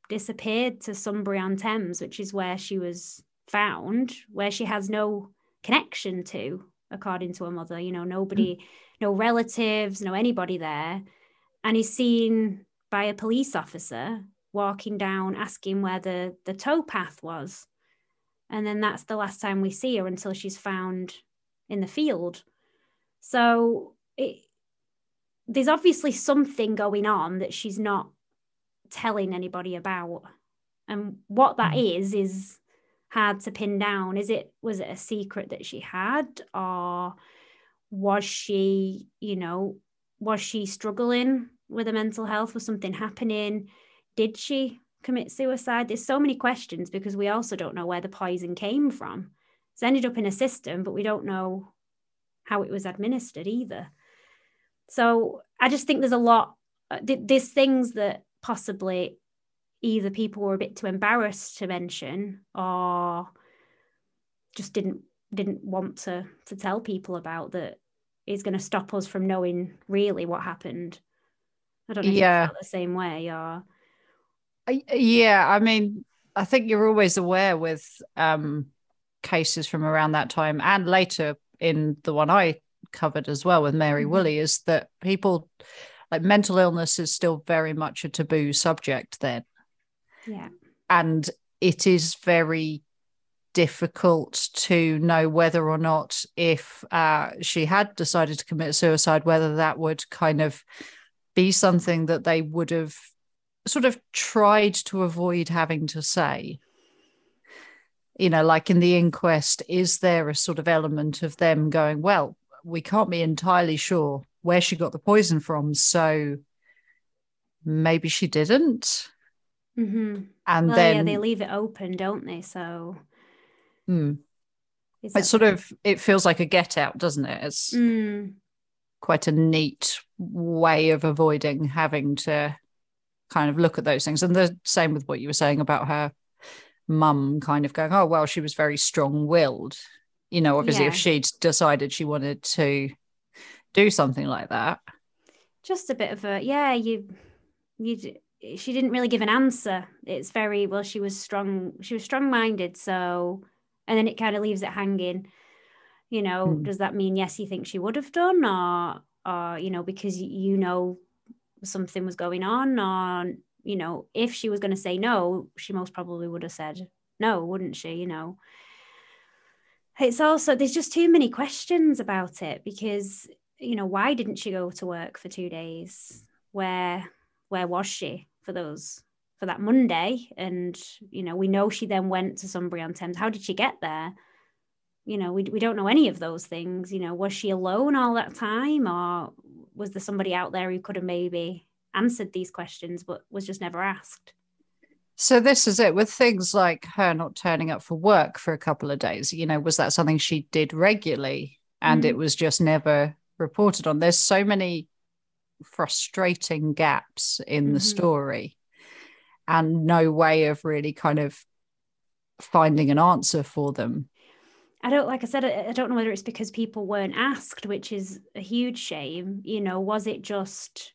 disappeared to sunbury on thames which is where she was found where she has no connection to according to her mother you know nobody mm. no relatives no anybody there and he's seen by a police officer walking down asking where the the towpath was and then that's the last time we see her until she's found in the field so it, there's obviously something going on that she's not telling anybody about and what that mm. is is hard to pin down? Is it was it a secret that she had or was she you know was she struggling with her mental health? Was something happening? Did she commit suicide? There's so many questions because we also don't know where the poison came from. It's ended up in a system but we don't know how it was administered either. So i just think there's a lot uh, there's things that possibly either people were a bit too embarrassed to mention or just didn't didn't want to to tell people about that is going to stop us from knowing really what happened. I don't know yeah. the same way or yeah, I mean, I think you're always aware with um, cases from around that time and later in the one I covered as well with Mary mm-hmm. Woolley is that people like mental illness is still very much a taboo subject then. Yeah. And it is very difficult to know whether or not if uh, she had decided to commit suicide, whether that would kind of be something that they would have sort of tried to avoid having to say. You know, like in the inquest, is there a sort of element of them going, well, we can't be entirely sure where she got the poison from. So maybe she didn't. Mm-hmm. And well, then yeah, they leave it open, don't they? So mm. it's sort of it feels like a get out, doesn't it? It's mm. quite a neat way of avoiding having to kind of look at those things. And the same with what you were saying about her mum kind of going, oh well, she was very strong willed. You know, obviously, yeah. if she'd decided she wanted to do something like that, just a bit of a yeah, you you she didn't really give an answer. It's very well. She was strong. She was strong minded. So, and then it kind of leaves it hanging. You know, mm. does that mean yes? You think she would have done, or or you know, because you know something was going on, or you know, if she was going to say no, she most probably would have said no, wouldn't she? You know. It's also there's just too many questions about it because you know why didn't she go to work for two days? Where where was she? For those for that Monday. And, you know, we know she then went to Sunbury on Thames. How did she get there? You know, we, we don't know any of those things. You know, was she alone all that time or was there somebody out there who could have maybe answered these questions but was just never asked? So this is it with things like her not turning up for work for a couple of days. You know, was that something she did regularly and mm. it was just never reported on? There's so many frustrating gaps in mm-hmm. the story and no way of really kind of finding an answer for them. I don't, like I said, I don't know whether it's because people weren't asked, which is a huge shame. You know, was it just,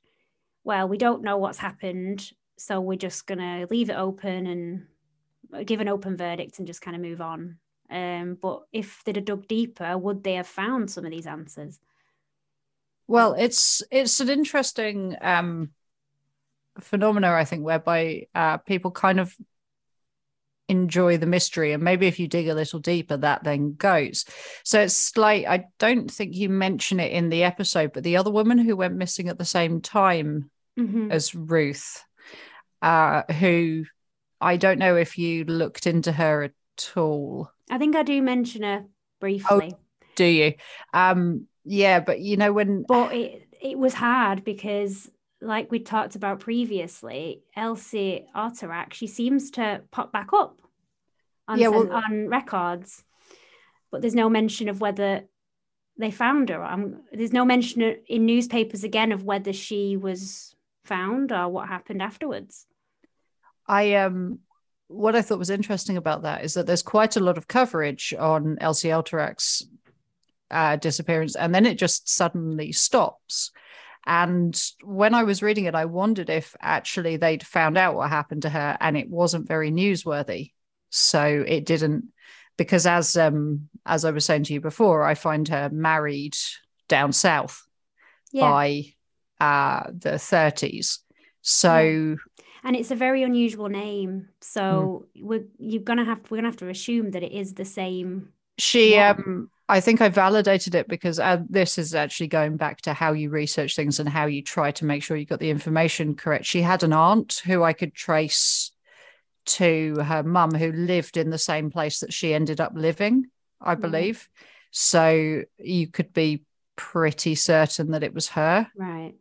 well, we don't know what's happened, so we're just going to leave it open and give an open verdict and just kind of move on. Um, but if they'd have dug deeper, would they have found some of these answers? Well, it's it's an interesting um, phenomena, I think, whereby uh, people kind of enjoy the mystery, and maybe if you dig a little deeper, that then goes. So it's like I don't think you mention it in the episode, but the other woman who went missing at the same time mm-hmm. as Ruth, uh, who I don't know if you looked into her at all. I think I do mention her briefly. Oh, do you? Um, yeah, but you know when But it it was hard because like we talked about previously, Elsie Otterack, she seems to pop back up on, yeah, well, on records, but there's no mention of whether they found her. Um, there's no mention in newspapers again of whether she was found or what happened afterwards. I um what I thought was interesting about that is that there's quite a lot of coverage on Elsie Otterack's uh, disappearance, and then it just suddenly stops. And when I was reading it, I wondered if actually they'd found out what happened to her and it wasn't very newsworthy. So it didn't, because as um as I was saying to you before, I find her married down south yeah. by uh the 30s. So and it's a very unusual name. So mm. we're you're gonna have we're gonna have to assume that it is the same. She um I think I validated it because uh, this is actually going back to how you research things and how you try to make sure you got the information correct. She had an aunt who I could trace to her mum who lived in the same place that she ended up living, I believe. Right. So you could be pretty certain that it was her. Right.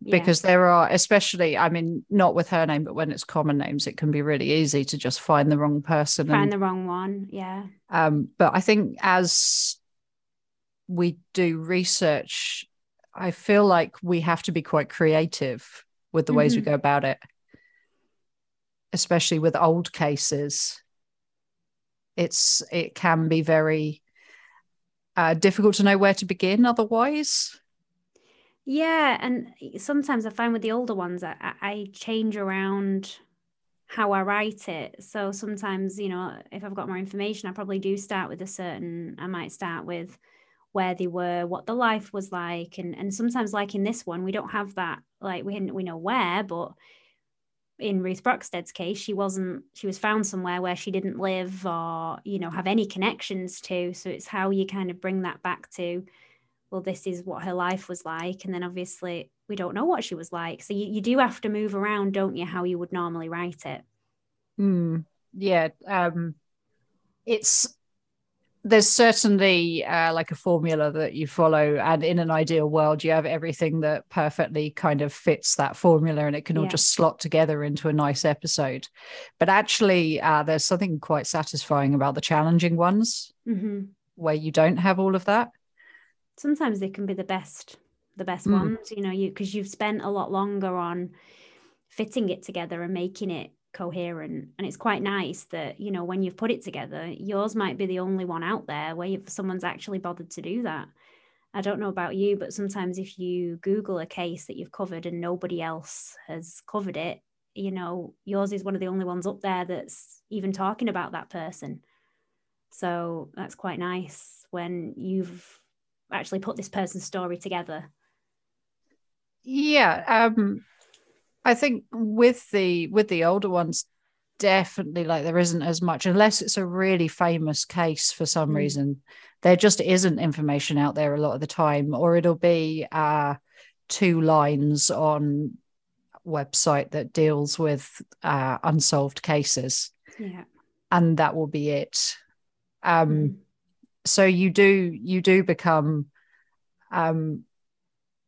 Yeah. Because there are, especially, I mean, not with her name, but when it's common names, it can be really easy to just find the wrong person. Find and, the wrong one. Yeah. Um, but I think as we do research, I feel like we have to be quite creative with the mm-hmm. ways we mm-hmm. go about it, especially with old cases. It's it can be very uh, difficult to know where to begin otherwise. Yeah, and sometimes I find with the older ones, I, I change around how I write it. So sometimes, you know, if I've got more information, I probably do start with a certain. I might start with where they were, what the life was like, and and sometimes like in this one, we don't have that. Like we we know where, but in Ruth Brockstead's case, she wasn't. She was found somewhere where she didn't live or you know have any connections to. So it's how you kind of bring that back to, well, this is what her life was like, and then obviously we don't know what she was like. So you, you do have to move around, don't you? How you would normally write it. Hmm. Yeah. Um, it's there's certainly uh, like a formula that you follow and in an ideal world you have everything that perfectly kind of fits that formula and it can all yeah. just slot together into a nice episode but actually uh, there's something quite satisfying about the challenging ones mm-hmm. where you don't have all of that sometimes they can be the best the best mm. ones you know you because you've spent a lot longer on fitting it together and making it coherent. And it's quite nice that you know when you've put it together yours might be the only one out there where someone's actually bothered to do that. I don't know about you but sometimes if you google a case that you've covered and nobody else has covered it you know yours is one of the only ones up there that's even talking about that person. So that's quite nice when you've actually put this person's story together yeah um I think with the with the older ones, definitely like there isn't as much unless it's a really famous case for some mm. reason. There just isn't information out there a lot of the time, or it'll be uh, two lines on website that deals with uh, unsolved cases. Yeah. And that will be it. Um, mm. So you do you do become um,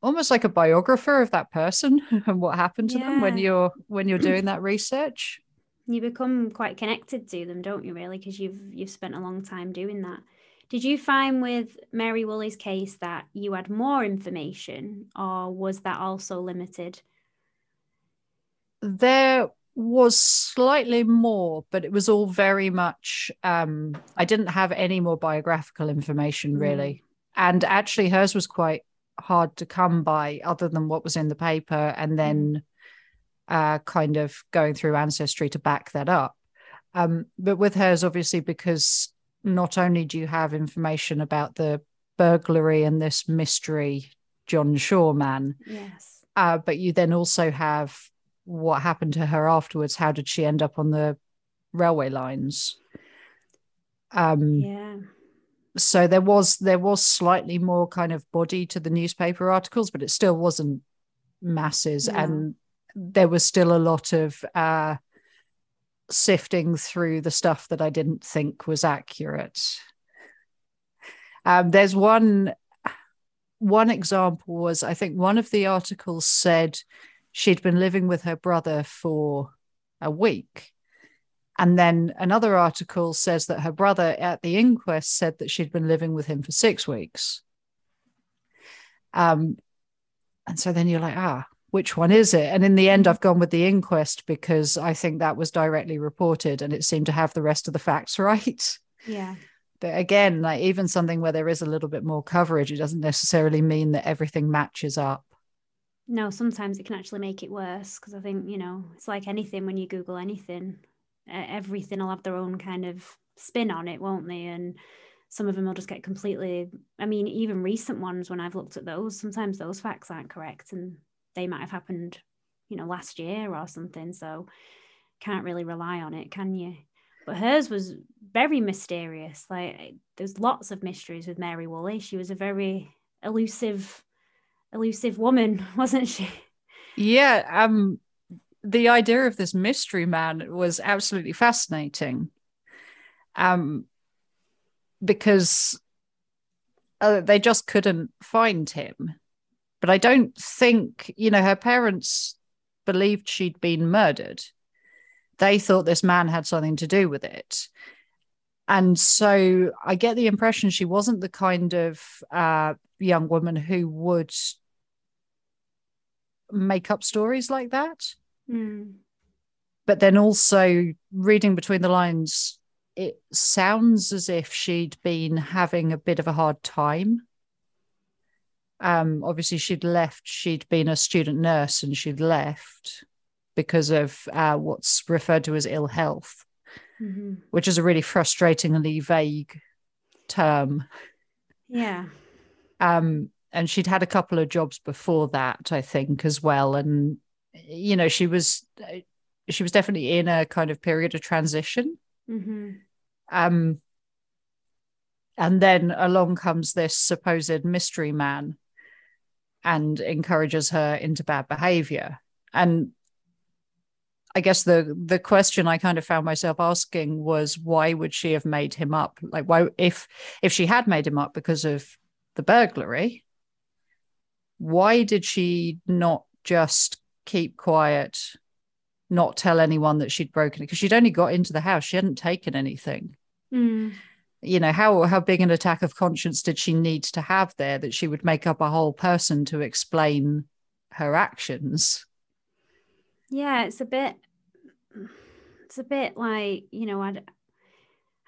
almost like a biographer of that person and what happened to yeah. them when you're when you're doing that research? You become quite connected to them don't you really because you've you've spent a long time doing that. Did you find with mary woolley's case that you had more information or was that also limited? There was slightly more but it was all very much um i didn't have any more biographical information really mm. and actually hers was quite hard to come by other than what was in the paper and then mm. uh, kind of going through ancestry to back that up um, but with hers obviously because not only do you have information about the burglary and this mystery john shaw man yes uh, but you then also have what happened to her afterwards how did she end up on the railway lines um, yeah so there was there was slightly more kind of body to the newspaper articles but it still wasn't masses yeah. and there was still a lot of uh, sifting through the stuff that I didn't think was accurate. Um, there's one one example was I think one of the articles said she'd been living with her brother for a week. And then another article says that her brother at the inquest said that she'd been living with him for six weeks. Um, and so then you're like, ah, which one is it? And in the end, I've gone with the inquest because I think that was directly reported and it seemed to have the rest of the facts right. Yeah. But again, like even something where there is a little bit more coverage, it doesn't necessarily mean that everything matches up. No, sometimes it can actually make it worse because I think, you know, it's like anything when you Google anything, everything will have their own kind of spin on it, won't they? And some of them will just get completely, I mean, even recent ones, when I've looked at those, sometimes those facts aren't correct and they might have happened, you know, last year or something. So can't really rely on it, can you? But hers was very mysterious. Like there's lots of mysteries with Mary Woolley. She was a very elusive, elusive woman, wasn't she? Yeah. Um, the idea of this mystery man was absolutely fascinating. Um, because uh, they just couldn't find him. But I don't think, you know, her parents believed she'd been murdered they thought this man had something to do with it. And so I get the impression she wasn't the kind of uh, young woman who would make up stories like that. Mm. But then also reading between the lines, it sounds as if she'd been having a bit of a hard time. Um, obviously, she'd left, she'd been a student nurse and she'd left because of uh, what's referred to as ill health, mm-hmm. which is a really frustratingly vague term. Yeah. Um, and she'd had a couple of jobs before that, I think, as well. And you know, she was she was definitely in a kind of period of transition. Mm-hmm. Um, and then along comes this supposed mystery man and encourages her into bad behavior. And I guess the the question I kind of found myself asking was why would she have made him up? Like why if if she had made him up because of the burglary, why did she not just keep quiet, not tell anyone that she'd broken it? Because she'd only got into the house, she hadn't taken anything. Mm. You know, how how big an attack of conscience did she need to have there that she would make up a whole person to explain her actions? Yeah it's a bit it's a bit like you know i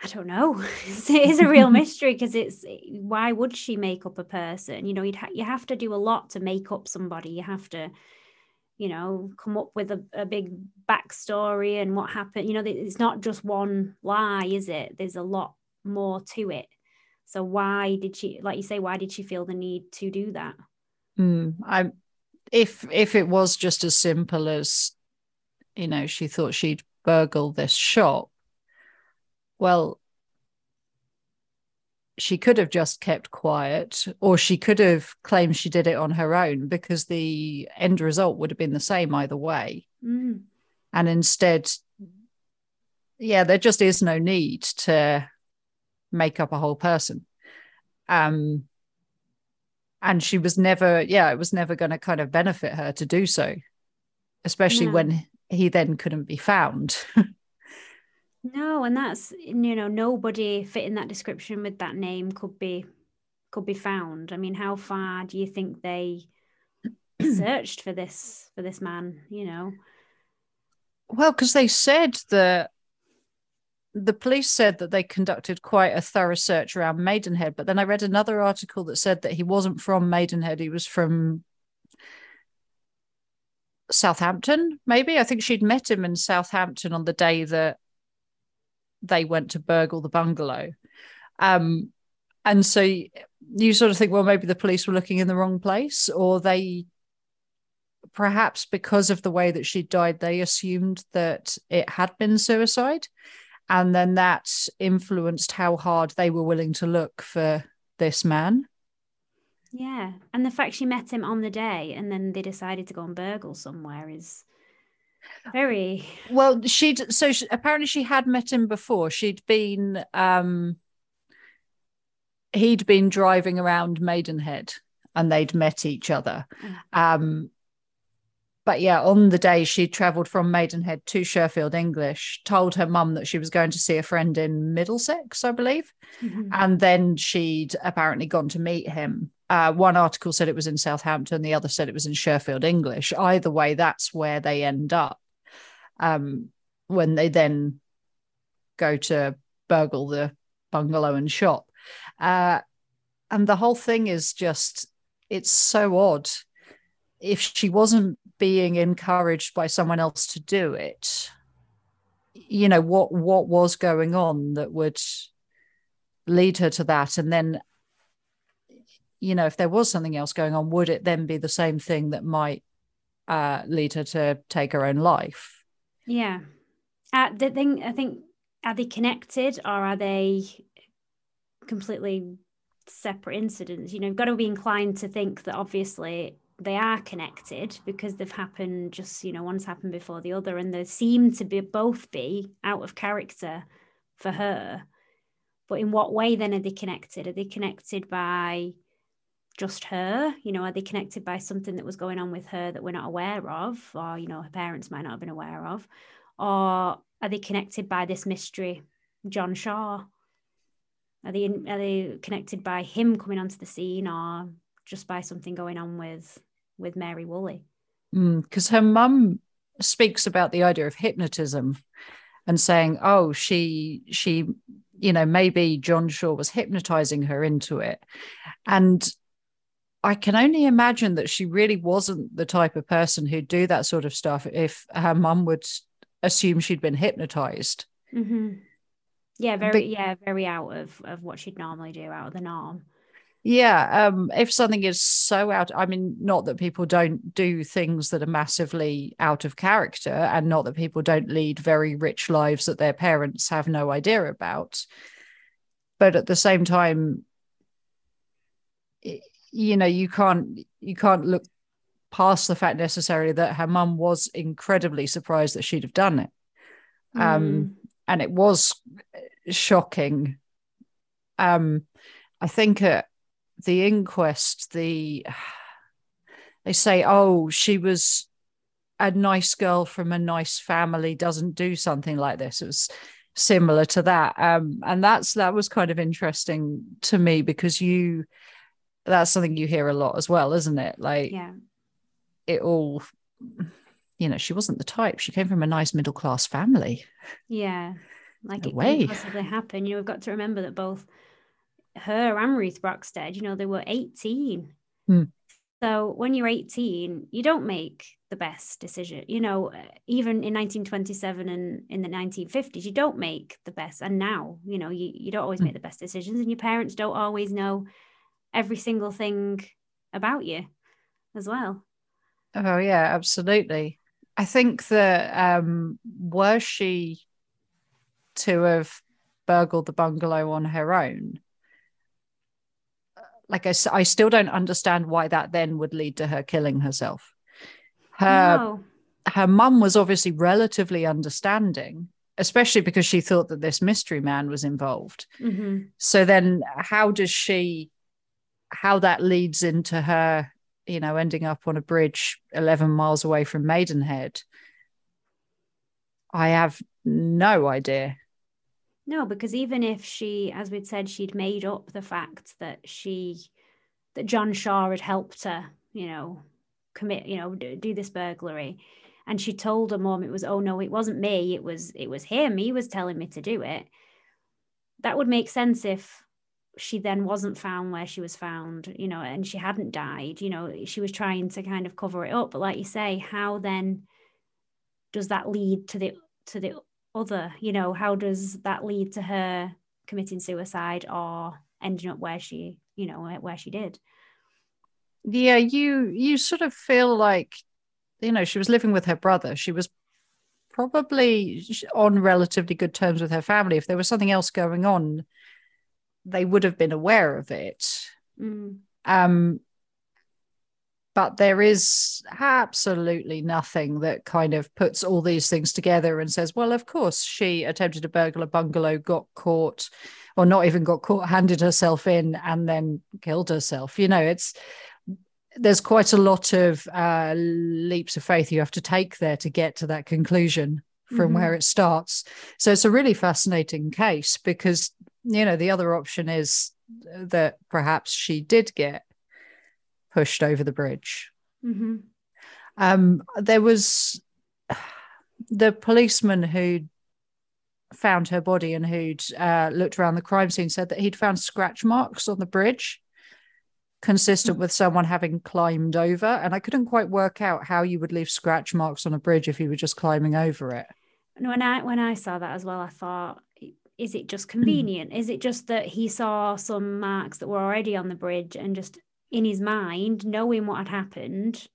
I don't know. it is a real mystery because it's why would she make up a person? You know, you'd ha- you have to do a lot to make up somebody. You have to, you know, come up with a, a big backstory and what happened. You know, it's not just one lie, is it? There's a lot more to it. So why did she, like you say, why did she feel the need to do that? Mm, I if if it was just as simple as you know she thought she'd burgle this shop well she could have just kept quiet or she could have claimed she did it on her own because the end result would have been the same either way mm. and instead yeah there just is no need to make up a whole person um and she was never yeah it was never going to kind of benefit her to do so especially no. when he then couldn't be found. No and that's you know nobody fitting that description with that name could be could be found. I mean how far do you think they searched for this for this man you know? Well because they said that the police said that they conducted quite a thorough search around Maidenhead, but then I read another article that said that he wasn't from Maidenhead, he was from Southampton, maybe. I think she'd met him in Southampton on the day that they went to burgle the bungalow. Um, and so you sort of think, well, maybe the police were looking in the wrong place, or they perhaps because of the way that she died, they assumed that it had been suicide and then that influenced how hard they were willing to look for this man. Yeah, and the fact she met him on the day and then they decided to go and burgle somewhere is very well. She'd so she, apparently she had met him before. She'd been um he'd been driving around Maidenhead and they'd met each other. Mm. Um but yeah, on the day she travelled from Maidenhead to Sherfield English, told her mum that she was going to see a friend in Middlesex, I believe. Mm-hmm. And then she'd apparently gone to meet him. Uh, one article said it was in Southampton, the other said it was in Sherfield English. Either way, that's where they end up um, when they then go to burgle the bungalow and shop. Uh, and the whole thing is just, it's so odd. If she wasn't being encouraged by someone else to do it. You know what what was going on that would lead her to that? And then you know if there was something else going on would it then be the same thing that might uh, lead her to take her own life? Yeah. Uh, the thing i think are they connected or are they completely separate incidents? You know you've got to be inclined to think that obviously they are connected because they've happened just you know one's happened before the other and they seem to be both be out of character for her. But in what way then are they connected? Are they connected by just her? You know are they connected by something that was going on with her that we're not aware of or you know her parents might not have been aware of? Or are they connected by this mystery john shaw? Are they are they connected by him coming onto the scene or just by something going on with with Mary Woolley. Because mm, her mum speaks about the idea of hypnotism and saying, "Oh, she she, you know, maybe John Shaw was hypnotizing her into it," and I can only imagine that she really wasn't the type of person who'd do that sort of stuff if her mum would assume she'd been hypnotized. Mm-hmm. Yeah, very but, yeah, very out of of what she'd normally do, out of the norm yeah um if something is so out i mean not that people don't do things that are massively out of character and not that people don't lead very rich lives that their parents have no idea about. But at the same time you know you can't you can't look past the fact necessarily that her mum was incredibly surprised that she'd have done it. Um, mm. um and it was shocking. Um i think uh, the inquest, the they say, oh, she was a nice girl from a nice family, doesn't do something like this. It was similar to that. Um, and that's that was kind of interesting to me because you that's something you hear a lot as well, isn't it? Like yeah. it all you know, she wasn't the type. She came from a nice middle class family. Yeah. Like no it way. could possibly happen. You know, we've got to remember that both her and Ruth Brockstead, you know, they were 18. Hmm. So when you're 18, you don't make the best decision. You know, even in 1927 and in the 1950s, you don't make the best. And now, you know, you, you don't always hmm. make the best decisions, and your parents don't always know every single thing about you as well. Oh, yeah, absolutely. I think that um, were she to have burgled the bungalow on her own, like I, I still don't understand why that then would lead to her killing herself. Her no. her mum was obviously relatively understanding, especially because she thought that this mystery man was involved. Mm-hmm. So then, how does she? How that leads into her, you know, ending up on a bridge eleven miles away from Maidenhead? I have no idea. No, because even if she, as we'd said, she'd made up the fact that she, that John Shaw had helped her, you know, commit, you know, do this burglary, and she told her mom it was, oh no, it wasn't me, it was, it was him. He was telling me to do it. That would make sense if she then wasn't found where she was found, you know, and she hadn't died. You know, she was trying to kind of cover it up. But like you say, how then does that lead to the to the other you know how does that lead to her committing suicide or ending up where she you know where she did? Yeah you you sort of feel like you know she was living with her brother. She was probably on relatively good terms with her family. If there was something else going on they would have been aware of it. Mm. um but there is absolutely nothing that kind of puts all these things together and says, well, of course, she attempted to burgle a bungalow, got caught, or not even got caught, handed herself in, and then killed herself. You know, it's there's quite a lot of uh, leaps of faith you have to take there to get to that conclusion from mm-hmm. where it starts. So it's a really fascinating case because, you know, the other option is that perhaps she did get pushed over the bridge. Mm-hmm. Um, there was the policeman who found her body and who'd uh, looked around the crime scene said that he'd found scratch marks on the bridge consistent with someone having climbed over and i couldn't quite work out how you would leave scratch marks on a bridge if you were just climbing over it when i when i saw that as well i thought is it just convenient is it just that he saw some marks that were already on the bridge and just in his mind knowing what had happened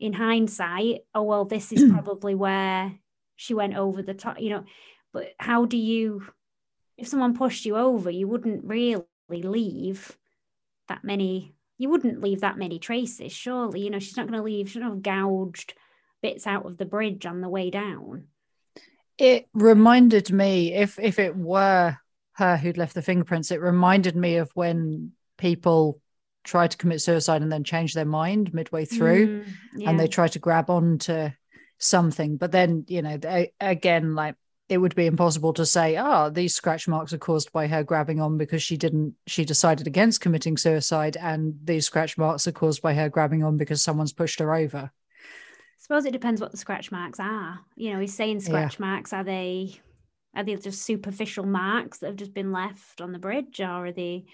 in hindsight oh well this is probably where she went over the top you know. But how do you if someone pushed you over you wouldn't really leave that many you wouldn't leave that many traces surely. You know she's not going to leave she's not have gouged bits out of the bridge on the way down. It reminded me if if it were her who'd left the fingerprints it reminded me of when people try to commit suicide and then change their mind midway through mm, yeah. and they try to grab on to something but then you know they, again like it would be impossible to say, ah, oh, these scratch marks are caused by her grabbing on because she didn't, she decided against committing suicide, and these scratch marks are caused by her grabbing on because someone's pushed her over. I suppose it depends what the scratch marks are. You know, he's saying scratch yeah. marks. Are they, are they just superficial marks that have just been left on the bridge, or are they?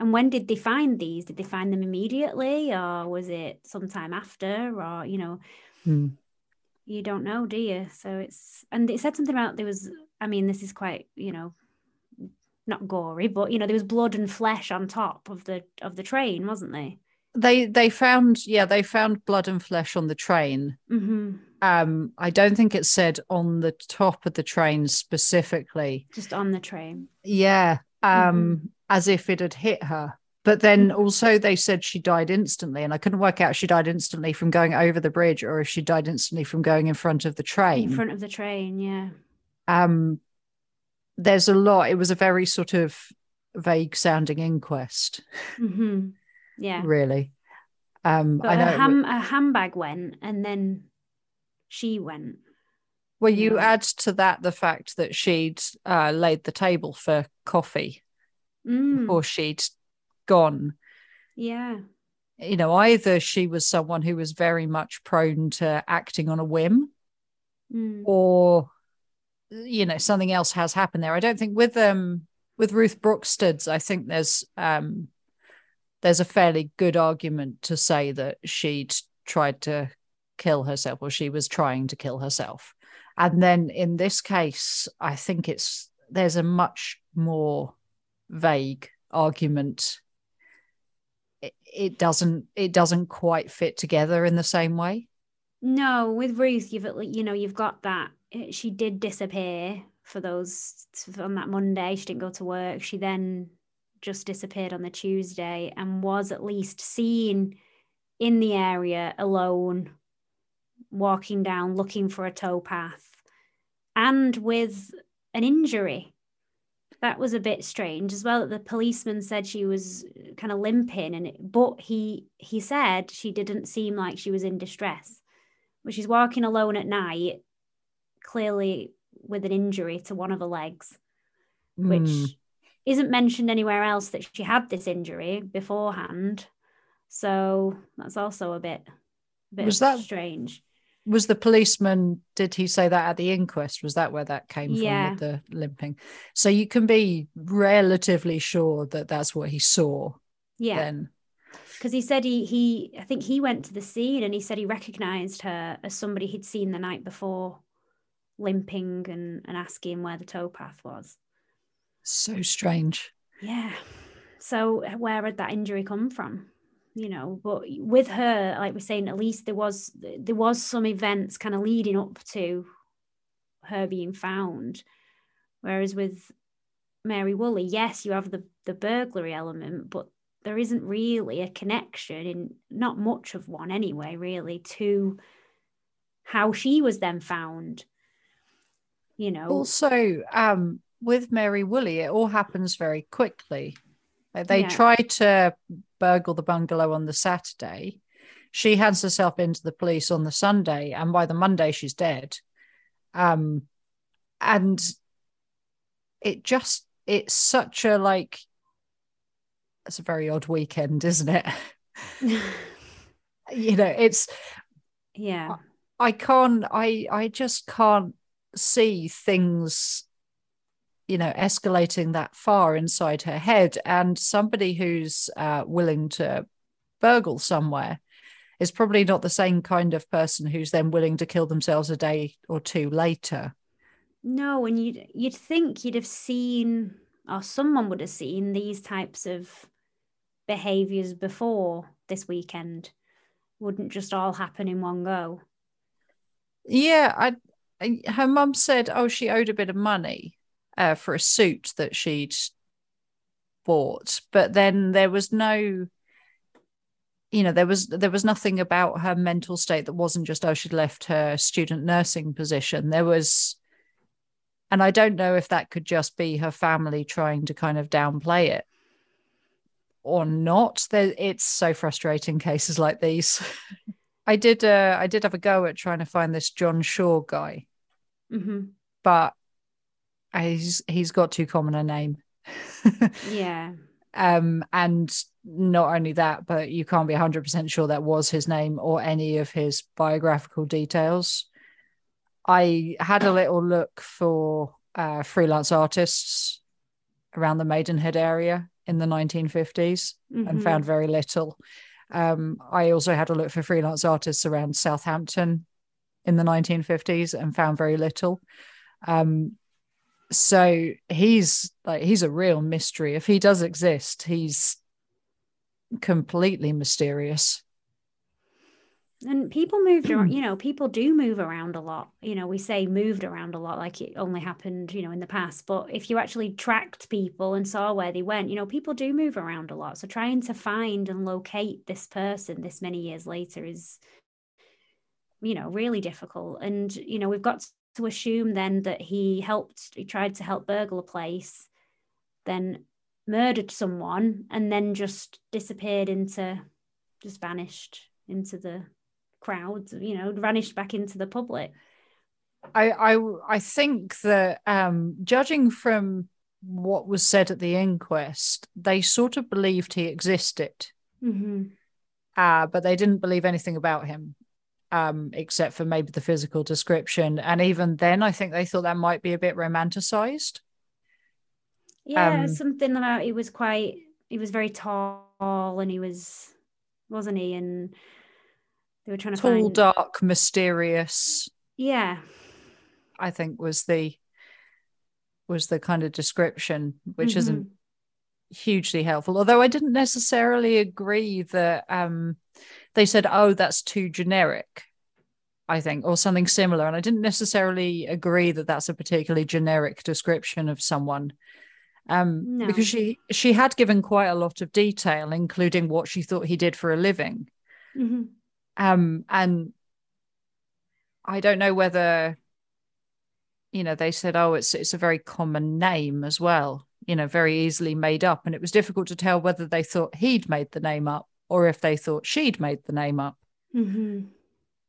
And when did they find these? Did they find them immediately, or was it sometime after, or you know? Hmm you don't know, do you? So it's and it said something about there was. I mean, this is quite you know, not gory, but you know, there was blood and flesh on top of the of the train, wasn't there? They they found yeah they found blood and flesh on the train. Mm-hmm. Um, I don't think it said on the top of the train specifically. Just on the train. Yeah. Um, mm-hmm. as if it had hit her. But then mm. also they said she died instantly, and I couldn't work out if she died instantly from going over the bridge or if she died instantly from going in front of the train. In front of the train, yeah. Um, there's a lot. It was a very sort of vague sounding inquest. Mm-hmm. Yeah, really. Um, but I know ham- a handbag went, and then she went. Well, you yeah. add to that the fact that she'd uh, laid the table for coffee mm. before she'd gone. Yeah. You know, either she was someone who was very much prone to acting on a whim, mm. or you know, something else has happened there. I don't think with um with Ruth Brocksteads, I think there's um there's a fairly good argument to say that she'd tried to kill herself or she was trying to kill herself. And then in this case, I think it's there's a much more vague argument. It, doesn't it doesn't quite fit together in the same way. No with ruth you've you know you've got that eh, she did disappear for those on that monday she didn't go to work. She then just disappeared on the tuesday and was at least seen in the area alone walking down looking for a towpath and with an injury that was a bit strange as well. That the policeman said she was kind of limping, and it, but he he said she didn't seem like she was in distress. But she's walking alone at night, clearly with an injury to one of her legs, mm. which hmm. isn't mentioned anywhere else that she had this injury beforehand. So that's also a bit, a bit was that strange was the policeman did he say that at the inquest? Was that where that came yeah. from with the limping? So you can be relatively sure that that's what he saw yeah. then. Because he said he he i think he went to the scene and he said he recognized her as somebody he'd seen the night before limping and, and asking where the towpath was. So strange. Yeah. So uh, where had that injury come from you know but with her like we're saying at least there was there was some events kind of leading up to her being found. Whereas with mary woolley yes you have the the burglary element but there isn't really a connection in not much of one anyway really to how she was then found you know? Also um with mary woolley it all happens very quickly they yeah. try to burgle the bungalow on the Saturday. she hands herself into the police on the Sunday, and by the Monday she's dead. Um, and it just it's such a like it's a very odd weekend, isn't it? you know, it's yeah. I, I can't I I just can't see things you know escalating that far inside her head and somebody who's uh, willing to burgle somewhere is probably not the same kind of person who's then willing to kill themselves a day or two later. No and you'd you'd think you'd have seen or someone would have seen these types of behaviors before this weekend. Wouldn't just all happen in one go. Yeah i her mum said, oh, she owed a bit of money uh, for a suit that she'd bought, but then there was no, you know, there was there was nothing about her mental state that wasn't just oh she'd left her student nursing position. There was, and I don't know if that could just be her family trying to kind of downplay it or not. There, it's so frustrating cases like these. I did uh, I did have a go at trying to find this John Shaw guy Mm-hmm. But he's he's got too common a name. yeah. Um, and not only that, but you can't be 100% sure that was his name or any of his biographical details. I had a little look for uh, freelance artists around the Maidenhead area in the 1950s mm-hmm. and found very little. Um, I also had a look for freelance artists around Southampton in the 1950s and found very little. Um, so he's like he's a real mystery. If he does exist, he's completely mysterious. And people moved around, you know, people do move around a lot. You know, we say moved around a lot like it only happened, you know, in the past. But if you actually tracked people and saw where they went, you know, people do move around a lot. So trying to find and locate this person this many years later is you know, really difficult. And, you know, we've got to assume then that he helped, he tried to help burgle a place, then murdered someone, and then just disappeared into, just vanished into the crowds, you know, vanished back into the public. I I I think that um, judging from what was said at the inquest, they sort of believed he existed, mm-hmm. uh, but they didn't believe anything about him um, except for maybe the physical description. And even then, I think they thought that might be a bit romanticized. Yeah, um, something about he was quite, he was very tall and he was, wasn't he? And they were trying to tall, find... dark, mysterious. Yeah. I think was the was the kind of description, which mm-hmm. isn't hugely helpful. Although I didn't necessarily agree that um, they said, oh, that's too generic, I think, or something similar. And I didn't necessarily agree that that's a particularly generic description of someone. Um, no. because she she had given quite a lot of detail, including what she thought he did for a living. Mm-hmm. Um, and I don't know whether you know they said oh it's it's a very common name as well you know very easily made up and it was difficult to tell whether they thought he'd made the name up or if they thought she'd made the name up. Mm-hmm.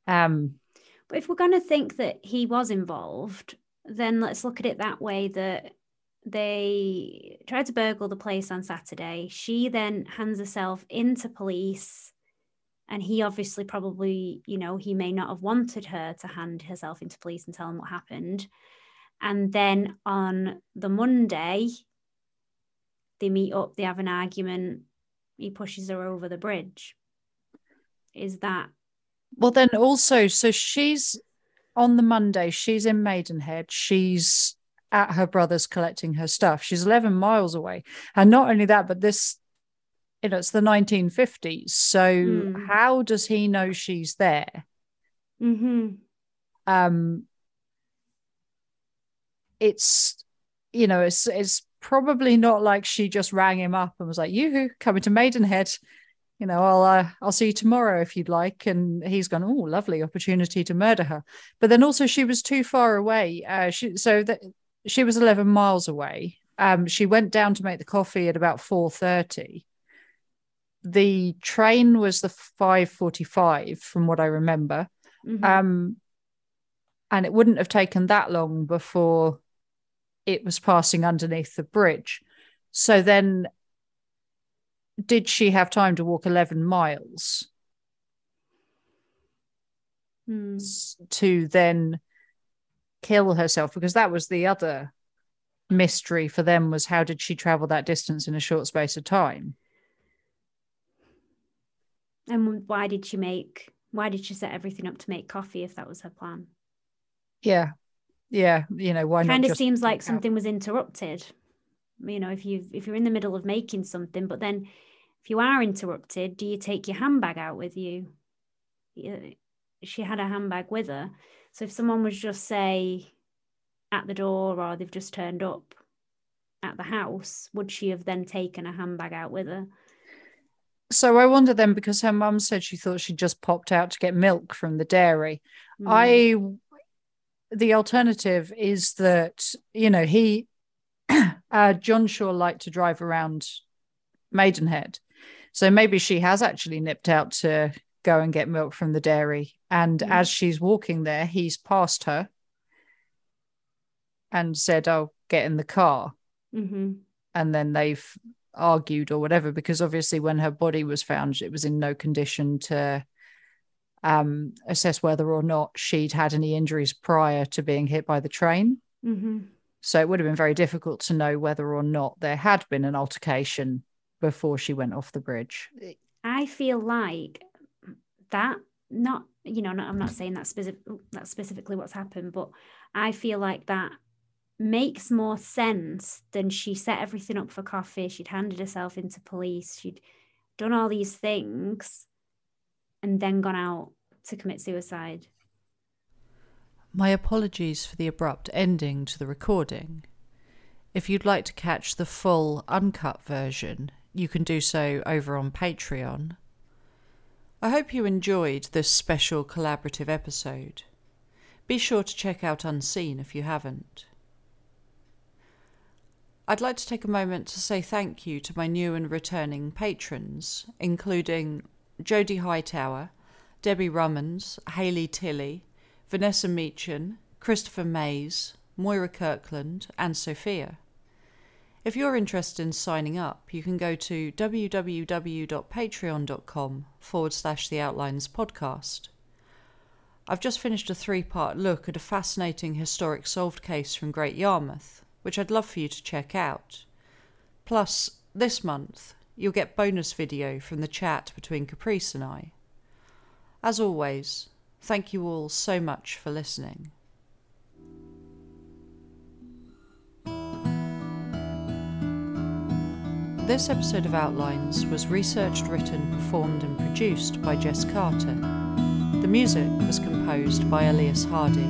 Um, but if we're going to think that he was involved, then let's look at it that way that they tried to burgle the place on Saturday. She then hands herself into police. And he obviously probably, you know, he may not have wanted her to hand herself into police and tell him what happened. And then on the Monday, they meet up, they have an argument, he pushes her over the bridge. Is that well then also so she's on the Monday, she's in Maidenhead, she's at her brother's collecting her stuff. She's 11 miles away. And not only that, but this, you know, it's the 1950s. So mm. how does he know she's there? Mm-hmm. Um, it's, you know, it's, it's probably not like she just rang him up and was like, "You coming to Maidenhead? You know, I'll uh, I'll see you tomorrow if you'd like." And he's gone, "Oh, lovely opportunity to murder her." But then also she was too far away. Uh, she so that she was eleven miles away. Um, she went down to make the coffee at about four thirty. the train was the 545 from what I remember. Mhm. Um, and it wouldn't have taken that long before it was passing underneath the bridge. So then, did she have time to walk 11 miles Hmm. to then kill herself? Because that was the other mystery for them was how did she travel that distance in a short space of time? And why did she make? Why did she set everything up to make coffee if that was her plan? Yeah. Yeah. You know, why not? kind of seems like walk out? something was interrupted. You know, if you if you're in the middle of making something, but then if you are interrupted, do you take your handbag out with you? She had a handbag with her, so if someone was just say at the door or they've just turned up at the house, would she have then taken a handbag out with her? So I wonder then because her mum said she thought she just popped out to get milk from the dairy. Mm. The alternative is that you know he uh, John Shaw liked to drive around Maidenhead, so maybe she has actually nipped out to go and get milk from the dairy, and Mm. as she's walking there, he's passed her and said, "I'll get in the car," hmm and then they've argued or whatever because obviously when her body was found, it was in no condition to um, assess whether or not she'd had any injuries prior to being hit by the train. hmm So it would have been very difficult to know whether or not there had been an altercation before she went off the bridge. I feel like that not you know not, I'm not saying that specific that's specifically what's happened, but I feel like that makes more sense than she set everything up for coffee. She'd handed herself into police. She'd done all these things, and then gone out to commit suicide. My apologies for the abrupt ending to the recording. If you'd like to catch the full uncut version, you can do so over on Patreon. I hope you enjoyed this special collaborative episode. Be sure to check out Unseen if you haven't. I'd like to take a moment to say thank you to my new and returning patrons, including Jodie Hightower, Debbie Rummans, Haley Tilley, Vanessa Meachin, Christopher Mays, Moira Kirkland, and Sophia. If you're interested in signing up, you can go to www.patreon.com forward slash the Outlines podcast. I've just finished a three part look at a fascinating historic solved case from Great Yarmouth, which I'd love for you to check out. Plus, this month, you'll get bonus video from the chat between Caprice and I. As always, thank you all so much for listening. This episode of Outlines was researched, written, performed, and produced by Jess Carter. The music was composed by Elias Hardy.